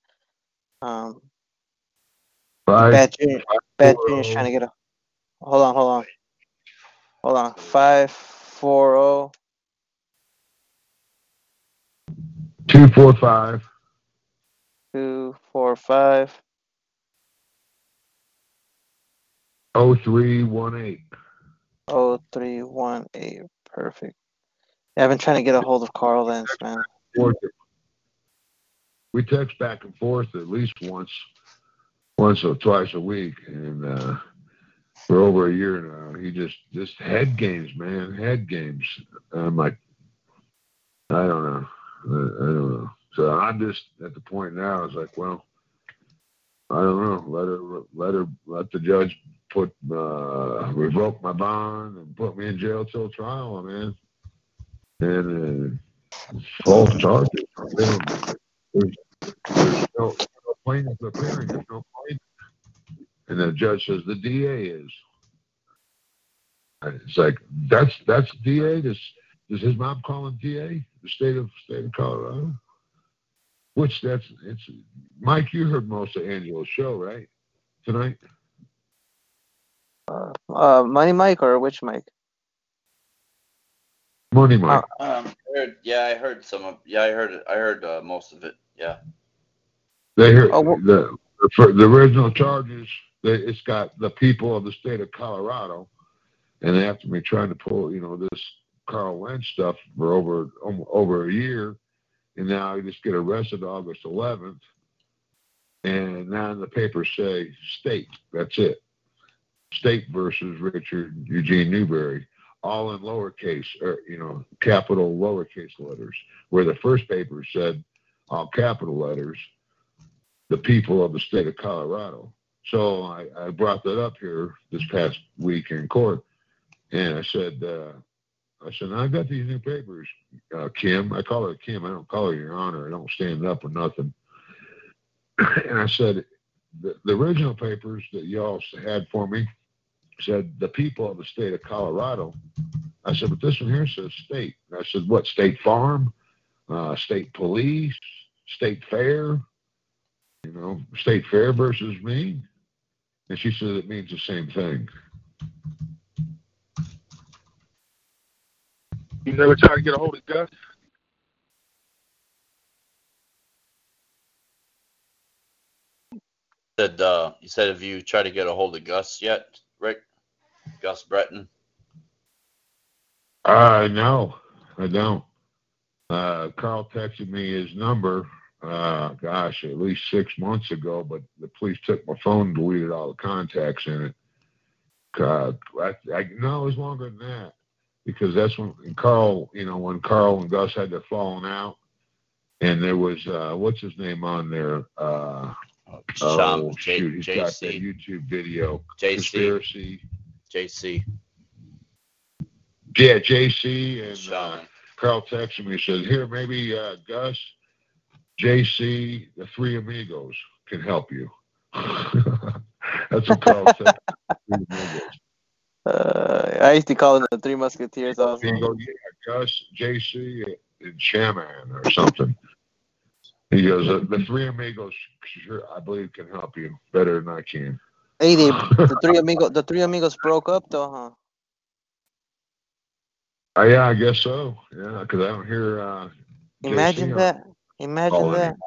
Um, Five, Bat Junior, Bat Junior's trying to get a. Hold on, hold on, hold on. Five four oh zero two, four, five, two four five oh, three, one, eight. oh three one eight. Perfect. Yeah, I've been trying to get a hold of Karl Lentz, man. We text back and forth at least once once or twice a week, and uh, for over a year now. He just just head games, man, head games. I'm like, I don't know, I, I don't know. So I'm just at the point now. It's like, well, I don't know. Let her, let her, let the judge put uh, revoke my bond and put me in jail till trial, man. And uh, false charges. There's, there's no, no plaintiff appearing. There's no plaintiff. And the judge says the DA is. It's like that's that's DA. Does does his mom call him DA? The state of state of Colorado. Which that's it's Mike. You heard most of Angela's show, right? Tonight. Uh, Money Mike or which Mike? Money Mike. Um, I heard, yeah, I heard some of. Yeah, I heard it. I heard uh, most of it. Yeah. They hear Oh, the the, for the original charges. They, it's got the people of the state of Colorado, and after me trying to pull, you know, this Carl Lynch stuff for over um, over a year, and now I just get arrested August 11th, and now the papers say state. That's it. State versus Richard Eugene Newberry, all in lowercase, or you know, capital lowercase letters, where the first paper said all capital letters the people of the state of Colorado. So I, I brought that up here this past week in court, and I said, uh, I said, I got these new papers, uh, Kim. I call her Kim. I don't call her Your Honor. I don't stand up or nothing. and I said, the, the original papers that y'all had for me said the people of the state of Colorado. I said, but this one here says state. I said, what? State Farm, uh, State Police, State Fair you know, state fair versus me. And she said it means the same thing. You never try to get a hold of Gus? Said uh, you said have you tried to get a hold of Gus yet, Rick? Gus Breton. Uh, no, I don't. Uh, Carl texted me his number, uh, gosh, at least six months ago, but the police took my phone and deleted all the contacts in it. Uh, I, I, no, it was longer than that because that's when Carl, you know, when Carl and Gus had their falling out, and there was uh, what's his name on there? Uh, Sean, oh J- shoot, he's got that YouTube video. JC. Conspiracy. JC. Yeah, JC and uh, Carl texted me. Said, "Here, maybe uh, Gus, JC, the three amigos can help you." That's what Carl said. I used to call them the Three Musketeers. Also. Goes, "Yeah, Gus, JC, and Shaman or something." He goes, uh, "The three amigos, sure, I believe, can help you better than I can." Hey, they, the three amigos, the three amigos broke up though, huh? Uh, yeah, I guess so. Yeah, because I don't hear. Uh, Imagine that. Imagine that. him.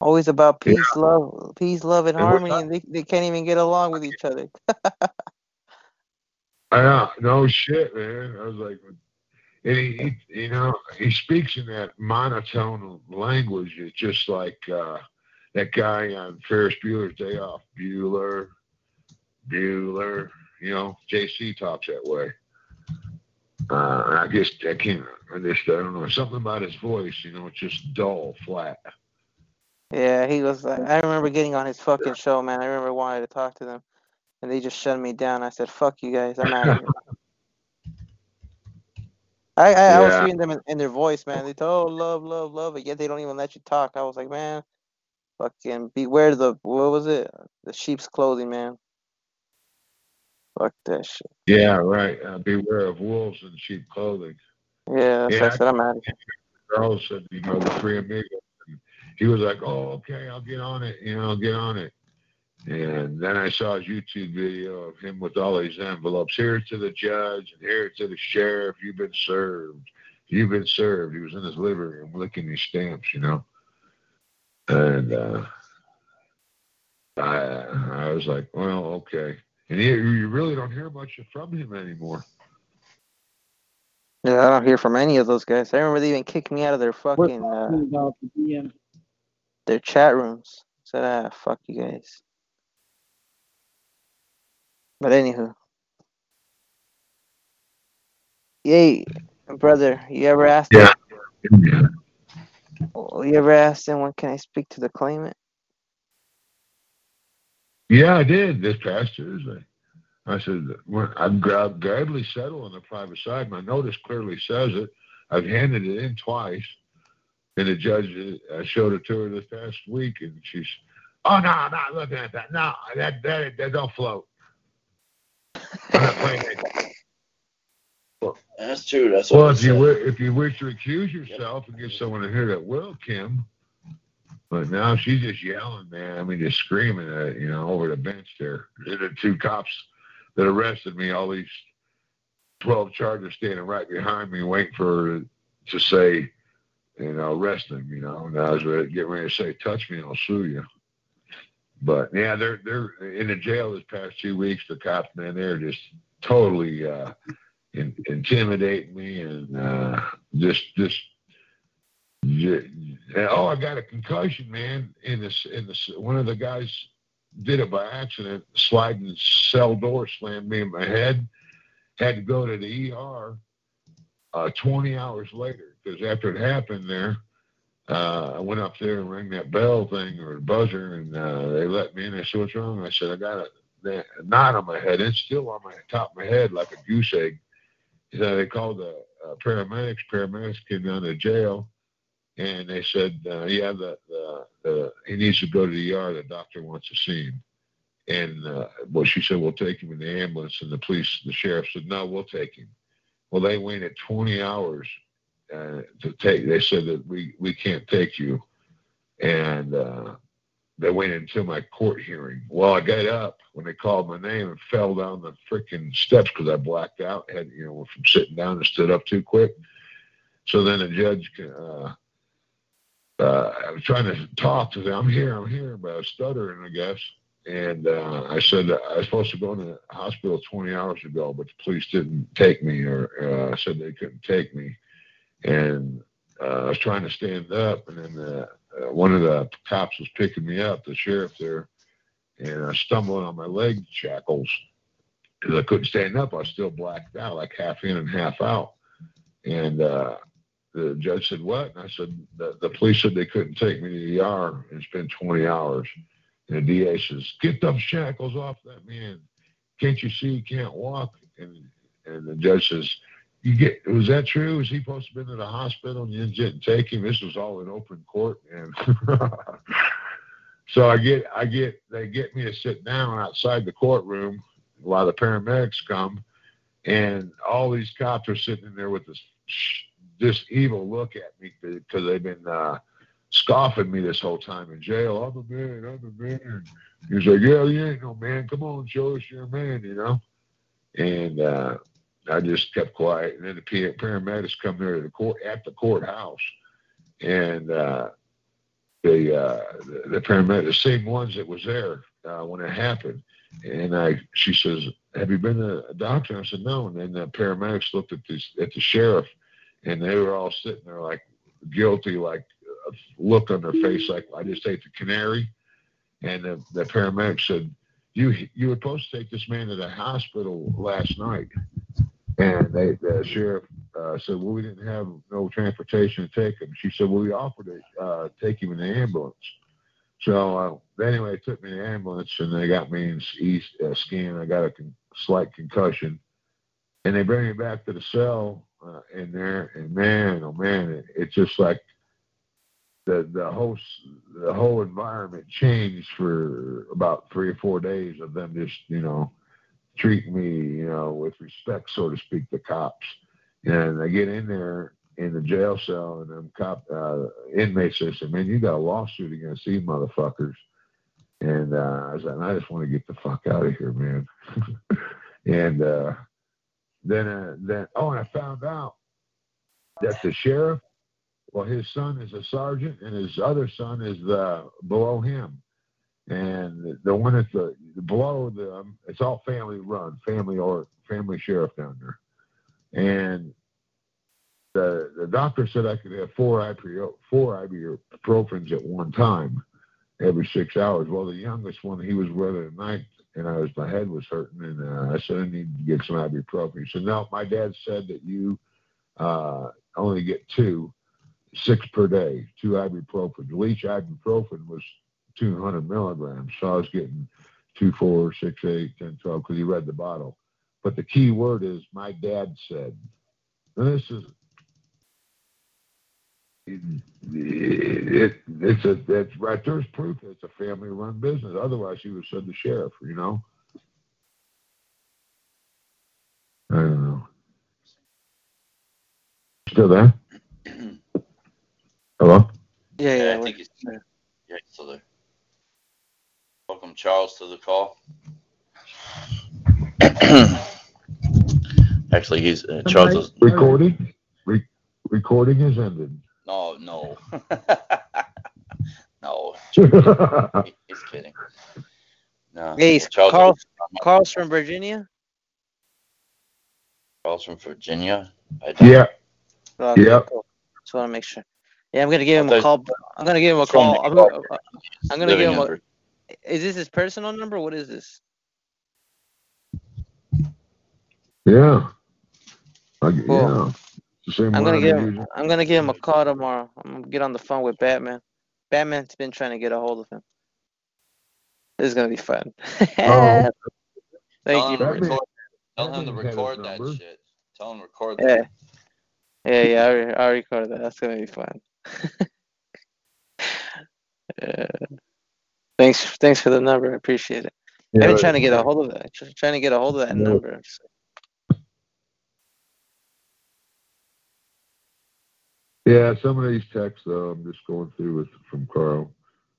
Always about peace, love, peace, love, and And harmony, and they, they can't even get along with each other. Yeah, no shit, man. I was like, and he, he, you know, he speaks in that monotone language. It's just like uh, that guy on Ferris Bueller's Day Off, Bueller, Bueller. You know, JC talks that way. Uh, I guess I can't. I just I don't know something about his voice. You know, it's just dull, flat. Yeah, he was. I remember getting on his fucking show, man. I remember wanting to talk to them, and they just shut me down. I said, "Fuck you guys, I'm out of here." I, I, I was Yeah. hearing them in, in their voice, man. They told, "Oh, love, love, love," but yet they don't even let you talk. I was like, man, fucking beware the what was it? The sheep's clothing, man. Fuck that shit. Yeah, right. Uh, beware of wolves in sheep clothing. Yeah, that's Yeah, why I said I'm out of here. Carl said, you know, the three amigos. And he was like, oh, okay, I'll get on it. You know, I'll get on it. And then I saw his YouTube video of him with all these envelopes. Here to the judge and here to the sheriff. You've been served. You've been served. He was in his living room licking these stamps, you know. And uh, I, I was like, well, okay. And he, you really don't hear much from him anymore. Yeah, I don't hear from any of those guys. I remember they even kicked me out of their fucking uh, About the DM. their chat rooms. said, ah, fuck you guys. But anywho. Yay, brother, you ever asked Yeah. him, you ever asked him when can I speak to the claimant? Yeah, I did this past Tuesday. I said, I'm gladly settle on the private side. My notice clearly says it. I've handed it in twice, and the judge uh, showed it to her this past week, and she's, oh no, I'm not looking at that. No, that that that don't float. I'm not playing that. That's true. That's Well, if you wi- if you wish to accuse yourself and get someone to hear that will, Kim. But now she's just yelling, man. I mean, just screaming at you know over the bench there. They're the two cops that arrested me. All these twelve charges standing right behind me, waiting for her to say, you know, arrest them. You know, and I was ready, getting ready to say, touch me, and I'll sue you. But yeah, they're they're in the jail this past two weeks. The cops, man, they're just totally uh, in, intimidating me and uh, just just. ju- Oh, I got a concussion, man. In this, in this, one of the guys did it by accident. Sliding cell door slammed me in my head. Had to go to the ER uh, 20 hours later because after it happened there, uh, I went up there and rang that bell thing or buzzer, and uh, they let me in. They said, "What's wrong?" I said, "I got a, a knot on my head. It's still on my top of my head like a goose egg." So they called the uh, paramedics. Paramedics came down to jail, and they said, uh, "Yeah, the, the, the he needs to go to the ER. The doctor wants to see him." And uh, well, she said, "We'll take him in the ambulance." And the police, the sheriff said, "No, we'll take him." Well, they waited 20 hours to take. They said that we we can't take you, and uh, they waited until my court hearing. Well, I got up when they called my name and fell down the freaking steps because I blacked out. Had you know from sitting down and stood up too quick. So then the judge, uh, uh, I was trying to talk to them. I'm here, I'm here, but I was stuttering, I guess. And uh, I said I was supposed to go to the hospital 20 hours ago, but the police didn't take me, or uh, said they couldn't take me. And uh, I was trying to stand up, and then uh, uh, one of the cops was picking me up, the sheriff there, and I stumbled on my leg shackles because I couldn't stand up. I was still blacked out, like half in and half out. And uh, the judge said, "What?" And I said, "The, the police said they couldn't take me to the ER and spend 20 hours." And the DA says, "Get them shackles off that man. Can't you see he can't walk?" And and the judge says, "You get was that true? Was he supposed to have been to the hospital and you didn't take him? This was all in open court." And so I get I get they get me to sit down outside the courtroom while the paramedics come, and all these cops are sitting in there with this this evil look at me because they've been uh, scoffing me this whole time in jail. I'm a man. I'm a man. He's like, yeah, you ain't no man. Come on, show us you're a man, you know. And uh, I just kept quiet. And then the paramedics come there to the court at the courthouse, and uh, the uh, the, the paramedics, the same ones that was there uh, when it happened. And I, she says, "Have you been to a doctor?" I said, "No." And then the paramedics looked at this at the sheriff, and they were all sitting there like guilty, like a look on their face, like I just ate the canary. And the, the paramedic said, "You you were supposed to take this man to the hospital last night." And they, the sheriff uh, said, "Well, we didn't have no transportation to take him." She said, "Well, we offered to uh, take him in the ambulance." So uh, anyway, they took me in the ambulance and they got me in East uh, scan. I got a con- slight concussion, and they bring me back to the cell uh, in there. And man, oh man, it, it's just like the the whole the whole environment changed for about three or four days of them just you know treating me you know with respect, so to speak, the cops. And I get in there in the jail cell, and them cop uh, inmates they say, "Man, you got a lawsuit against these motherfuckers." And uh, I was like, "I just want to get the fuck out of here, man." and uh, then uh, then oh, and I found out that the sheriff, well, his son is a sergeant, and his other son is uh, below him. And the one that's the below the, um, it's all family run, family or family sheriff down there. And the the doctor said I could have four ibuprofen four ibuprofens at one time, every six hours. Well, the youngest one, he was running at night, and I was my head was hurting, and uh, I said I need to get some ibuprofen. He said, no, my dad said that you uh, only get two, six per day, two ibuprofen. Each ibuprofen was 200 milligrams, so I was getting two, four, six, eight, ten, twelve, because he read the bottle. But the key word is my dad said. And this is it, it, it's a that's right there's proof that it's a family run business. Otherwise he would have said the sheriff, you know. I don't know. Still there? Hello? Yeah, yeah. I think he's, yeah, he's still there. Welcome, Charles, to the call. Actually, he's uh, Charles. Is, Recording? Re- recording is ended. no, no, no. He- he's kidding. No. Hey, is Charles, Carl, Carl's from Virginia. Charles from Virginia. I don't- Yeah. Okay, Yep. cool. Just want to make sure. Yeah, I'm gonna give him a thought- call. I'm gonna give him a From call. I'm gonna, I'm gonna living give him in a. Vir- Is this his personal number? What is this? Yeah. I, cool. Yeah. I'm gonna I've give him. I'm gonna give him a call tomorrow. I'm gonna get on the phone with Batman. Batman's been trying to get a hold of him. This is gonna be fun. Oh, Thank Tell you. him to Batman- record. Tell him to Batman's had his record that number. shit. Tell him to record Yeah. that. Yeah, yeah, I, re- I recorded that. That's gonna be fun. Yeah. Uh, Thanks, thanks for the number. I appreciate it. I've been trying to get a hold of that. tr- Trying to get a hold of that No. number. Yeah, some of these texts, though, I'm just going through with from Carl.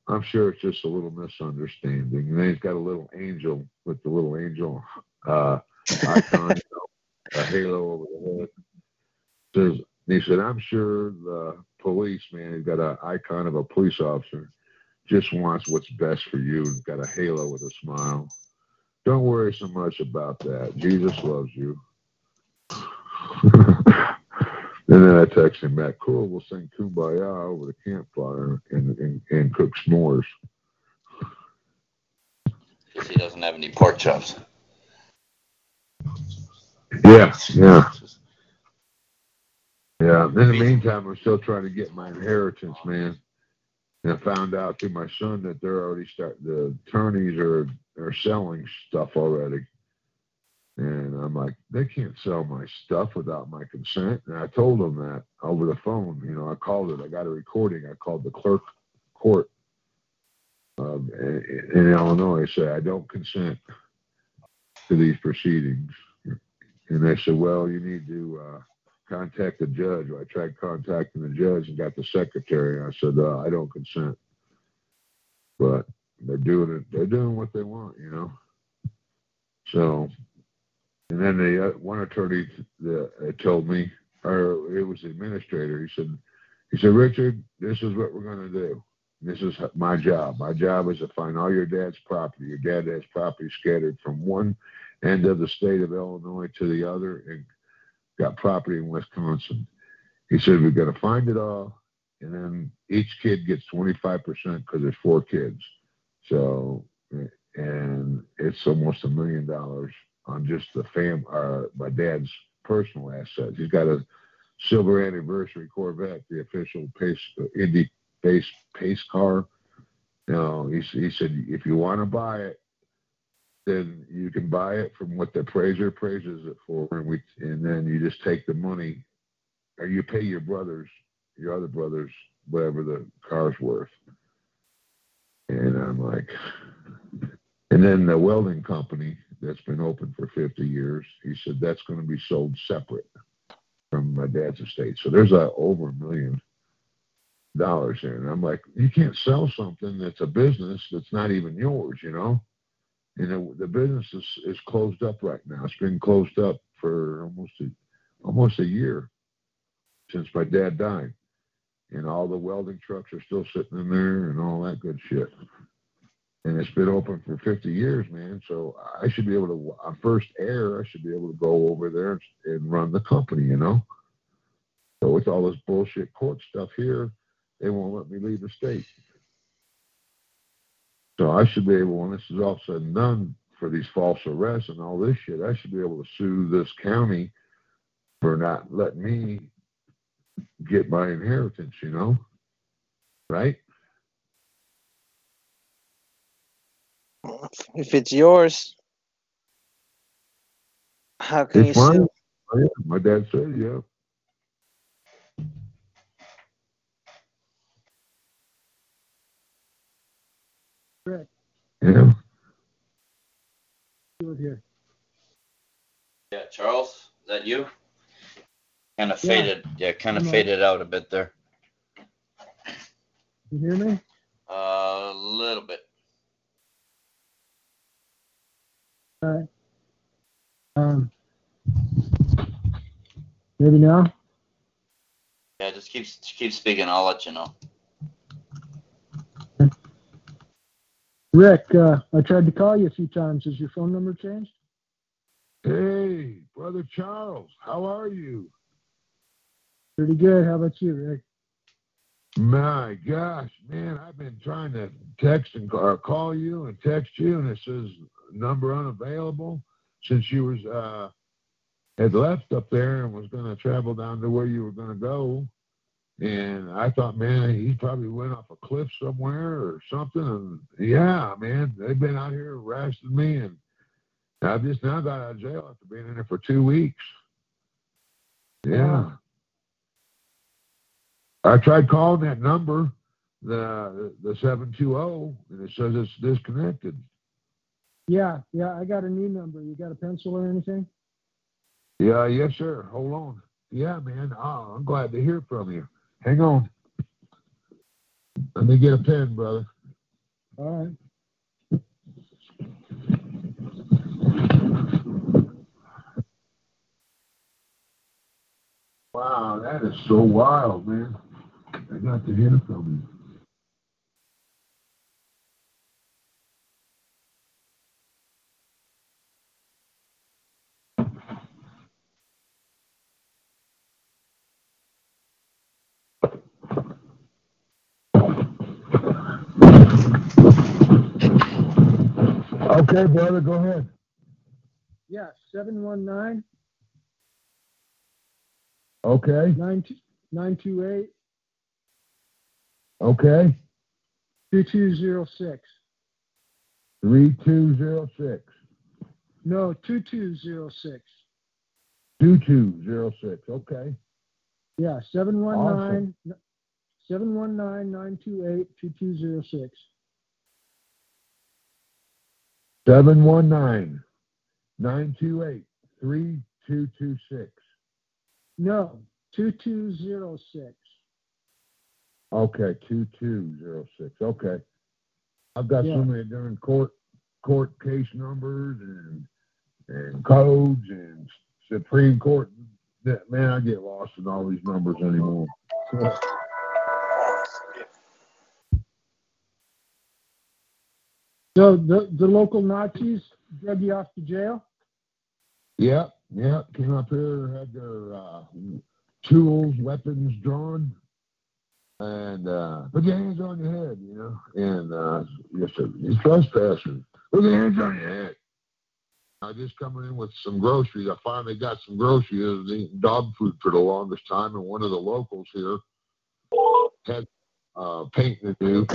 I'm sure it's just a little misunderstanding. And then he's got a little angel with the little angel uh, icon, you know, a halo over the head. Says he said, I'm sure the policeman has got an icon of a police officer, just wants what's best for you and got a halo with a smile. Don't worry so much about that. Jesus loves you. And then I text him back, cool, we'll sing Kumbaya over the campfire and, and, and cook s'mores. he doesn't have any pork chops. Yeah, yeah. Yeah, in the meantime, I'm still trying to get my inheritance, man. And I found out through my son that they're already start the attorneys are are selling stuff already. And I'm like, they can't sell my stuff without my consent. And I told them that over the phone. You know, I called it. I got a recording. I called the clerk court um, in, in Illinois. I said, I don't consent to these proceedings. And they said, well, you need to uh, contact the judge. I tried contacting the judge and got the secretary. And I said, uh, I don't consent. But they're doing it. They're doing what they want, you know. So, and then the uh, one attorney that uh, told me, or it was the administrator. He said, he said, Richard, this is what we're going to do. This is my job. My job is to find all your dad's property. Your dad has property scattered from one end of the state of Illinois to the other, and got property in Wisconsin. He said, We've got to find it all, and then each kid gets 25% because there's four kids. So, and it's almost a million dollars on just the fam, uh, my dad's personal assets. He's got a silver anniversary Corvette, the official pace, Indy pace, pace car. You know, he, he said, if you want to buy it, then you can buy it from what the appraiser appraises it for, and we, and then you just take the money, or you pay your brothers, your other brothers, whatever the car's worth. And I'm like, and then the welding company that's been open for 50 years, he said that's going to be sold separate from my dad's estate. So there's a over a million dollars there, and I'm like, you can't sell something that's a business that's not even yours, you know. And know, the business is, is closed up right now. It's been closed up for almost a, almost a year since my dad died. And all the welding trucks are still sitting in there and all that good shit. And it's been open for 50 years, man. So I should be able to, on first air, I should be able to go over there and, and run the company, you know? So with all this bullshit court stuff here, they won't let me leave the state. So I should be able, when this is all said and done, for these false arrests and all this shit, I should be able to sue this county for not letting me get my inheritance, you know? Right? If it's yours, how can It's you mine. sue? Oh, yeah, my dad said, yeah. Rick, Yeah. do it here. Yeah, Charles, is that you? Kind of Yeah. faded. Yeah, kind of faded out a bit there. You hear me? Uh, a little bit. All right. Um, maybe now? Yeah, just keep keep speaking. I'll let you know. Rick, uh, I tried to call you a few times. Has your phone number changed? Hey, brother Charles, how are you? Pretty good. How about you, Rick? My gosh, man, I've been trying to text and or call you and text you, and it says number unavailable since you was uh had left up there and was going to travel down to where you were going to go. And I thought, man, he probably went off a cliff somewhere or something. And yeah, man, they've been out here harassing me, and I've just now got out of jail after being in there for two weeks. Yeah. I tried calling that number, the the seven two zero, and it says it's disconnected. Yeah, yeah, I got a new number. You got a pencil or anything? Yeah, yes, sir. Hold on. Yeah, man. Oh, I'm glad to hear from you. Hang on. Let me get a pen, brother. All right. Wow, that is so wild, man. I got to hear from you. Okay, brother, go ahead. Yeah, 719 Okay, 928 okay. 2206. Three two zero six. No, 2206. Two two zero six. Okay. Yeah, 719 719 928 2206. Seven one nine nine two eight three two two six. No, 2206. Okay, two two zero six. Okay. I've got Yeah. so many different court court case numbers and and codes and Supreme Court man, I get lost in all these numbers anymore. So the, the local Nazis drug you off to jail? Yep, yep. Came up here, had their uh, tools, weapons drawn, and uh, put your hands on your head, you know. And uh, yes, sir, you're trespassing. Put your hands on your head. I just coming in with some groceries. I finally got some groceries. Eating dog food for the longest time, and one of the locals here had uh, painting to do.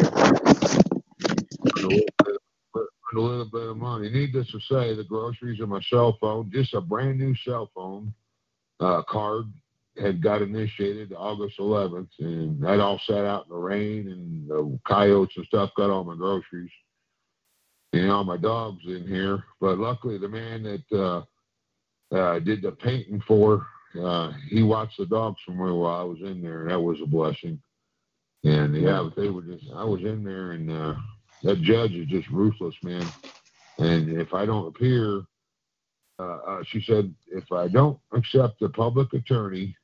A little bit- of money. Needless to say, the groceries and my cell phone, just a brand new cell phone uh, card, had got initiated August 11th, and that all sat out in the rain, and the coyotes and stuff got all my groceries and all my dogs in here. But luckily, the man that uh, uh, did the painting for, uh, he watched the dogs from while I was in there, and that was a blessing. And yeah, they were just, I was in there, and uh, that judge is just ruthless, man. And if I don't appear, uh, uh, she said, if I don't accept the public attorney,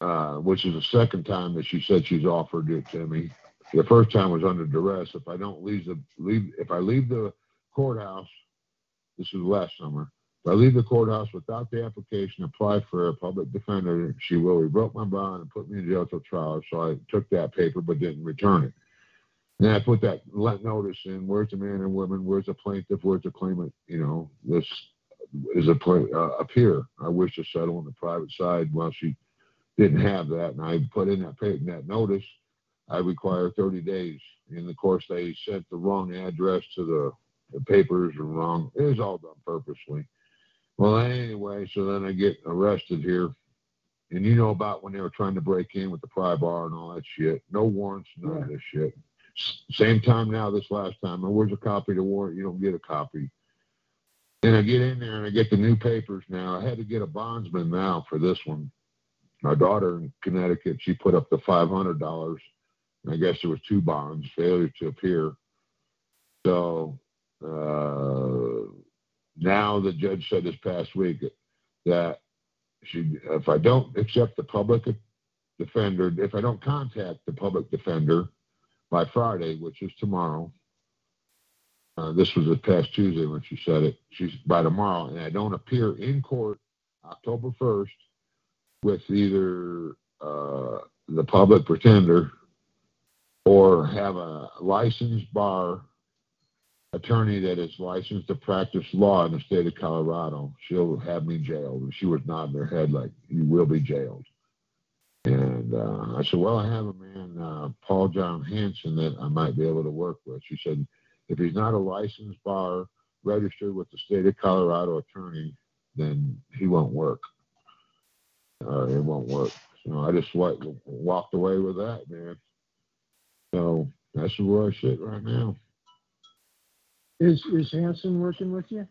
uh, which is the second time that she said she's offered it to me. The first time was under duress. If I don't leave the leave, if I leave the courthouse, this was last summer. If I leave the courthouse without the application, apply for a public defender, she will revoke my bond and put me in jail till trial. So I took that paper but didn't return it. And I put that let notice in. Where's the man and woman? Where's the plaintiff? Where's the claimant? You know, this is a play, uh, up here. I wish to settle on the private side. Well, she didn't have that, and I put in that in that notice. I require 30 days. And of course, they sent the wrong address to the, the papers and wrong. It was all done purposely. Well, anyway, so then I get arrested here. And you know about when they were trying to break in with the pry bar and all that shit. No warrants, none of this shit. Same time now, this last time. And where's a copy of the warrant? You don't get a copy. And I get in there and I get the new papers now. I had to get a bondsman now for this one. My daughter in Connecticut, she put up the five hundred dollars. I guess there was two bonds, failure to appear. So uh, now the judge said this past week that she, if I don't accept the public defender, if I don't contact the public defender by Friday, which is tomorrow, uh, this was this past Tuesday when she said it. She's by tomorrow, and I don't appear in court October 1st with either uh, the public pretender or have a licensed bar attorney that is licensed to practice law in the state of Colorado. She'll have me jailed. She was nodding her head like, you will be jailed. And uh, I said, well, I have a man, uh, Paul John Hanson, that I might be able to work with. She said, if he's not a licensed bar registered with the state of Colorado attorney, then he won't work. Uh, it won't work. So I just wa- walked away with that, man. So that's where I sit right now. Is is Hanson working with you?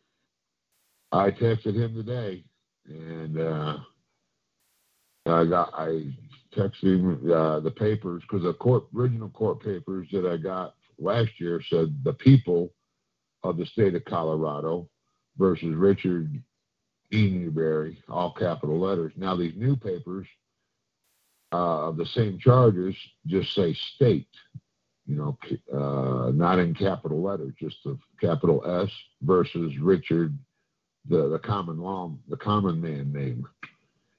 I texted him today, and uh, I got I him uh, the papers because the court original court papers that I got last year said the people of the state of Colorado versus Richard E. Newberry, all capital letters. Now these new papers uh, of the same charges just say state, you know, uh, not in capital letters, just the capital S versus Richard, the, the common law, the common man name.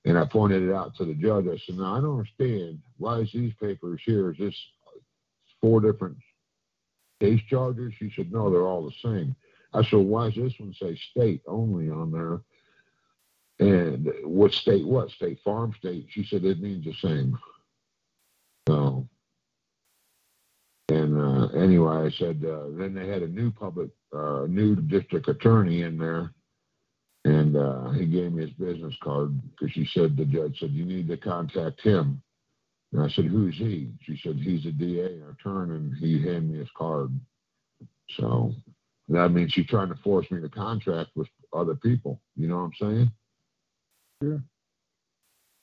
And I pointed it out to the judge. I said, "Now I don't understand. Why is these papers here? Is this four different case charges?" She said, "No, they're all the same." I said, "Why does this one say state only on there?" And what state? What state? Farm state? She said it means the same. So, and uh, anyway, I said uh, then they had a new public, uh, new district attorney in there, and uh, he gave me his business card because she said the judge said you need to contact him. And I said, who's he? She said he's a DA attorney, and he handed me his card. So that means she's trying to force me to contract with other people. You know what I'm saying? Sure.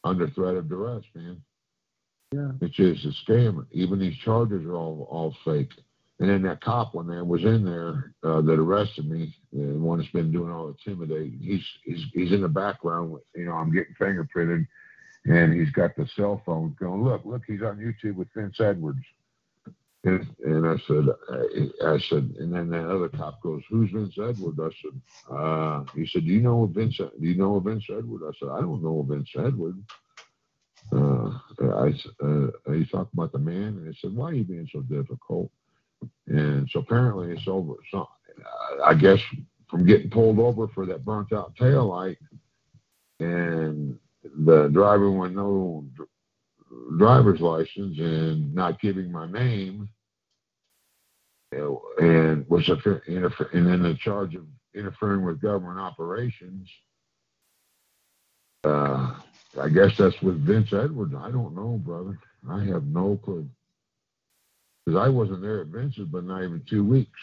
Under threat of duress, man. Yeah. It's just a scam. Even these charges are all all fake. And then that cop one there was in there uh, that arrested me, the one that's been doing all the intimidating. He's he's he's in the background. You know, I'm getting fingerprinted, and he's got the cell phone going. Look, look, he's on YouTube with Vince Edwards. And, and I said, I, I said, and then that other cop goes, "Who's Vince Edwards?" I said, uh, he said, "Do you know Vince? Do you know Vince Edward?" I said, "I don't know Vince Edwards." Uh, I uh, he talked about the man, and he said, "Why are you being so difficult?" And so apparently it's over. So I guess from getting pulled over for that burnt out tail light, and the driver with no driver's license and not giving my name, and was and then the charge of interfering with government operations. Uh, I guess that's with Vince Edwards. I don't know, brother. I have no clue. Because I wasn't there at Vince's, but not even two weeks.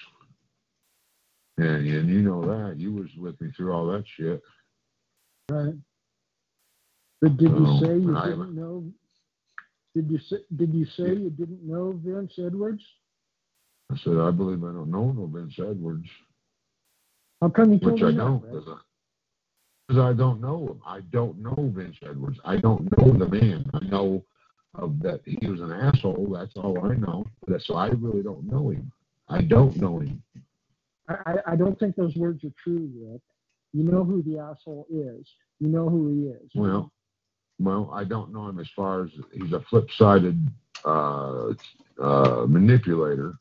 And and you know that you was with me through all that shit. Right. But did you say you I didn't know? Did you say did you say you didn't know Vince Edwards? I said I believe I don't know no Vince Edwards, How come you told which I don't because I, I don't know him. I don't know Vince Edwards. I don't know the man. I know of that he was an asshole. That's all I know. But so I really don't know him. I don't know him. I, I don't think those words are true, Rick. You know who the asshole is. You know who he is. Well, well, I don't know him as far as he's a flip-sided uh, uh, manipulator.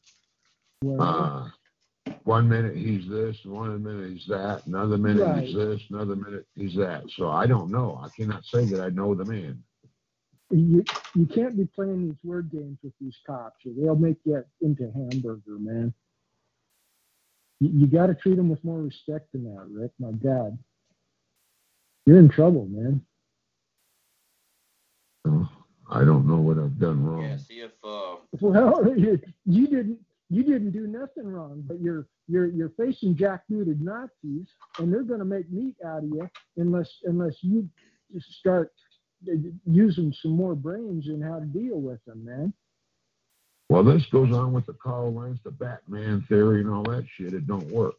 Well, Uh, one minute he's this, one minute he's that, another minute he's this, another minute he's that. So I don't know. I cannot say that I know the man. You you can't be playing these word games with these cops, or they'll make you into hamburger, man. You, you got to treat them with more respect than that, Rick. My God, you're in trouble, man. I don't know what I've done wrong. Yeah, see if uh, Well, you, you didn't you didn't do nothing wrong, but you're you're you're facing jackbooted Nazis, and they're going to make meat out of you unless unless you just start using some more brains in how to deal with them, man. Well, this goes on with the Karl Lentz, the Batman theory, and all that shit. It don't work.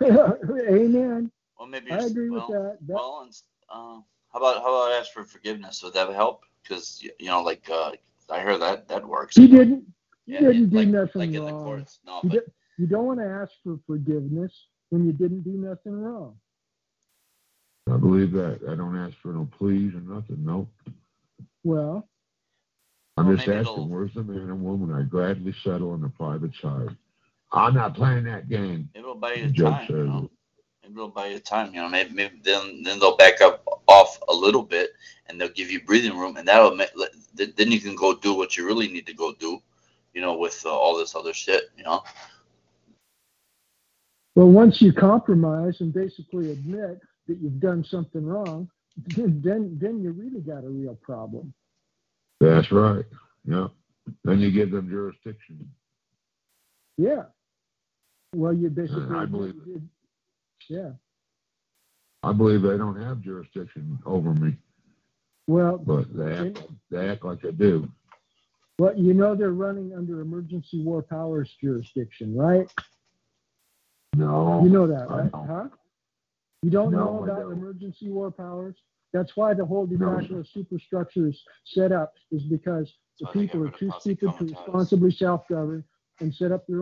Amen. well maybe I agree well, with that. that Well, and, uh, how about how about ask for forgiveness? Would that help? Because you know, like uh, I heard that that works. you didn't you Yeah, didn't do like- nothing like in the wrong. courts. No, you, but di- you don't want to ask for forgiveness when you didn't do nothing wrong. I believe that. I don't ask for no pleas or nothing. Nope. Well, I'm Well, just maybe asking, it'll- where's the man and woman I gladly settle on the private side? I'm not playing that game. it'll buy you The joke time. You know, it. maybe it'll buy you time. You know, maybe, maybe then then they'll back up off a little bit, and they'll give you breathing room, and that'll make, then you can go do what you really need to go do. You know, with uh, all this other shit. You know. well, once you compromise and basically admit that you've done something wrong, then then you really got a real problem. That's right. Yeah. Then you give them jurisdiction. Yeah. Well, you basically I believe it. Yeah. I believe they don't have jurisdiction over me, Well, but they act, they act like they do. well, you know they're running under emergency war powers jurisdiction, right? No. You know that, right? Huh? You don't No, know about don't. emergency war powers? That's why the whole de No. superstructure is set up, is because the people are too stupid to responsibly self-govern and set up their